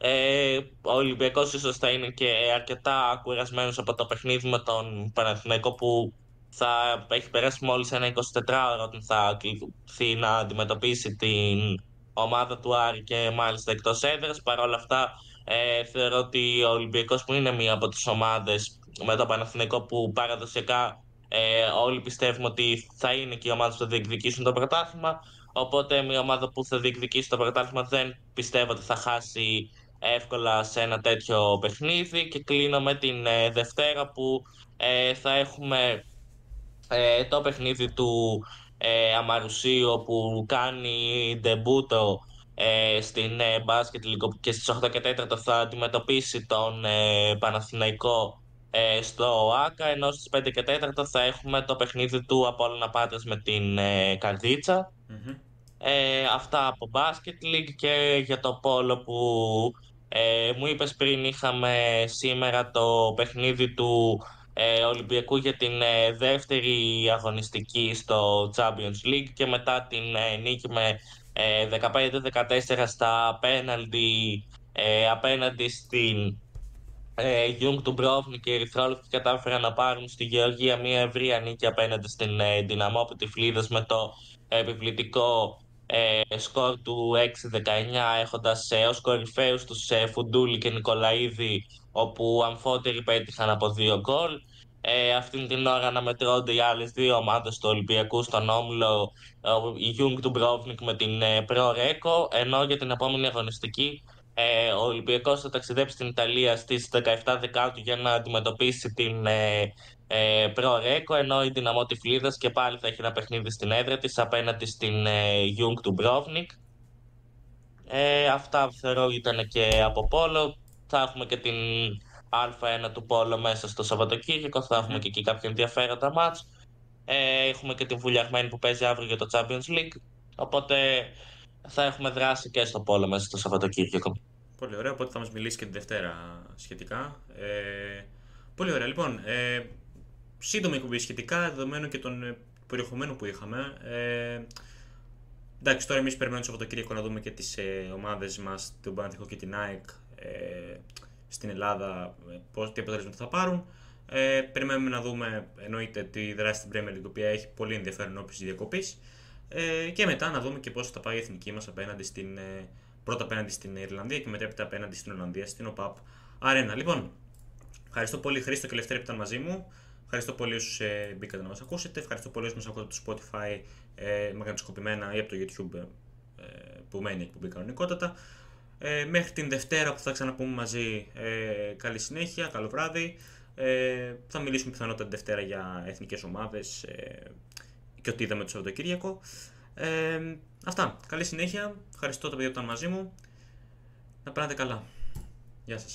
Ε, ο Ολυμπιακός ίσως θα είναι και αρκετά κουρασμένος από το παιχνίδι με τον Παναθηναϊκό που θα έχει περάσει μόλις ένα 24ωρο όταν θα κληθεί να αντιμετωπίσει την ομάδα του Άρη και μάλιστα εκτός έδρας. Παρ' όλα αυτά ε, θεωρώ ότι ο Ολυμπιακός που είναι μία από τις ομάδες με τον Παναθηναϊκό που παραδοσιακά ε, όλοι πιστεύουμε ότι θα είναι και οι ομάδε που θα διεκδικήσουν το πρωτάθλημα. Οπότε μια ομάδα που θα διεκδικήσει το πρωτάθλημα δεν πιστεύω ότι θα χάσει εύκολα σε ένα τέτοιο παιχνίδι. Και κλείνω με την ε, Δευτέρα που ε, θα έχουμε ε, το παιχνίδι του ε, Αμαρουσίου που κάνει ντεμπούτο ε, στην ε, μπάσκετ και στις 8 και 4 θα αντιμετωπίσει τον ε, Παναθηναϊκό ε, στο ΆΚΑ, ενώ στις 5 και 4 θα έχουμε το παιχνίδι του Απόλλωνα Πάτρας με την ε, καρδιτσα Ε, αυτά από Basket League και για το πόλο που ε, μου είπες πριν είχαμε σήμερα το παιχνίδι του ε, Ολυμπιακού για την ε, δεύτερη αγωνιστική στο Champions League και μετά την ε, νίκη με 15-14 στα πέναλτι απέναντι στην ε, Γιουγκ Ντουμπρόβνικ και οι Ερυθρόλευκοι κατάφεραν να πάρουν στη Γεωργία μια ευρεία νίκη απέναντι στην ε, Ντιναμό Τιφλίδας με το επιβλητικό ε, σκορ του 6-19 έχοντας ε, ως κορυφαίους τους ε, Φουντούλη και Νικολαίδη όπου αμφότεροι πέτυχαν από δύο γκολ. Ε, αυτήν την ώρα αναμετρώνται οι άλλες δύο ομάδες του Ολυμπιακού στον Όμιλο η Γιουγκ Ντουμπρόβνικ με την ε, Προ Ρέκο ενώ για την επόμενη αγωνιστική ε, ο Ολυμπιακός θα ταξιδέψει στην Ιταλία στις 17 Δεκάτου για να αντιμετωπίσει την ε, ε, Ρέκο, ενώ η Δυναμό Τυφλίδας και πάλι θα έχει ένα παιχνίδι στην έδρα της απέναντι στην ε, Jung του Μπρόβνικ. Ε, αυτά θεωρώ ήταν και από Πόλο. Θα έχουμε και την Α1 του Πόλο μέσα στο Σαββατοκύριακο. Θα έχουμε και εκεί κάποια ενδιαφέροντα μάτς. Ε, έχουμε και την Βουλιαγμένη που παίζει αύριο για το Champions League. Οπότε θα έχουμε δράσει και στο πόλο μέσα στο Σαββατοκύριακο. Πολύ ωραία, οπότε θα μας μιλήσει και την Δευτέρα σχετικά. Ε, πολύ ωραία, λοιπόν, ε, σύντομη εκπομπή σχετικά, δεδομένου και των ε, περιεχομένου που είχαμε. Ε, εντάξει, τώρα εμείς περιμένουμε το Σαββατοκύριακο να δούμε και τις ε, ομάδες μας, τον Παναθηνικό και την ΑΕΚ, ε, στην Ελλάδα, ε, πώς, τι αποτελέσματα θα πάρουν. Ε, περιμένουμε να δούμε εννοείται τη δράση στην Premier League, η οποία έχει πολύ ενδιαφέρον όπιση της διακοπής. Ε, και μετά να δούμε και πώς θα πάει η εθνική μας απέναντι στην. Ε, πρώτα απέναντι στην Ιρλανδία και μετά απέναντι στην Ολλανδία, στην ΟΠΑΠ Αρένα. Λοιπόν, ευχαριστώ πολύ Χρήστο και Λευτέρη που ήταν μαζί μου. Ευχαριστώ πολύ όσους ε, μπήκατε να μας ακούσετε. Ευχαριστώ πολύ όσους μας ακούτε από το Spotify ε, ή από το YouTube ε, που μένει η εκπομπή κανονικότατα. Ε, μέχρι την Δευτέρα που θα ξαναπούμε μαζί, ε, καλή συνέχεια, καλό βράδυ. Ε, θα μιλήσουμε πιθανότατα την Δευτέρα για εθνικές ομάδες, ε, και ότι είδαμε το Σαββατοκύριακο. Ε, αυτά. Καλή συνέχεια. Ευχαριστώ τα παιδιά που ήταν μαζί μου. Να περνάτε καλά. Γεια σας.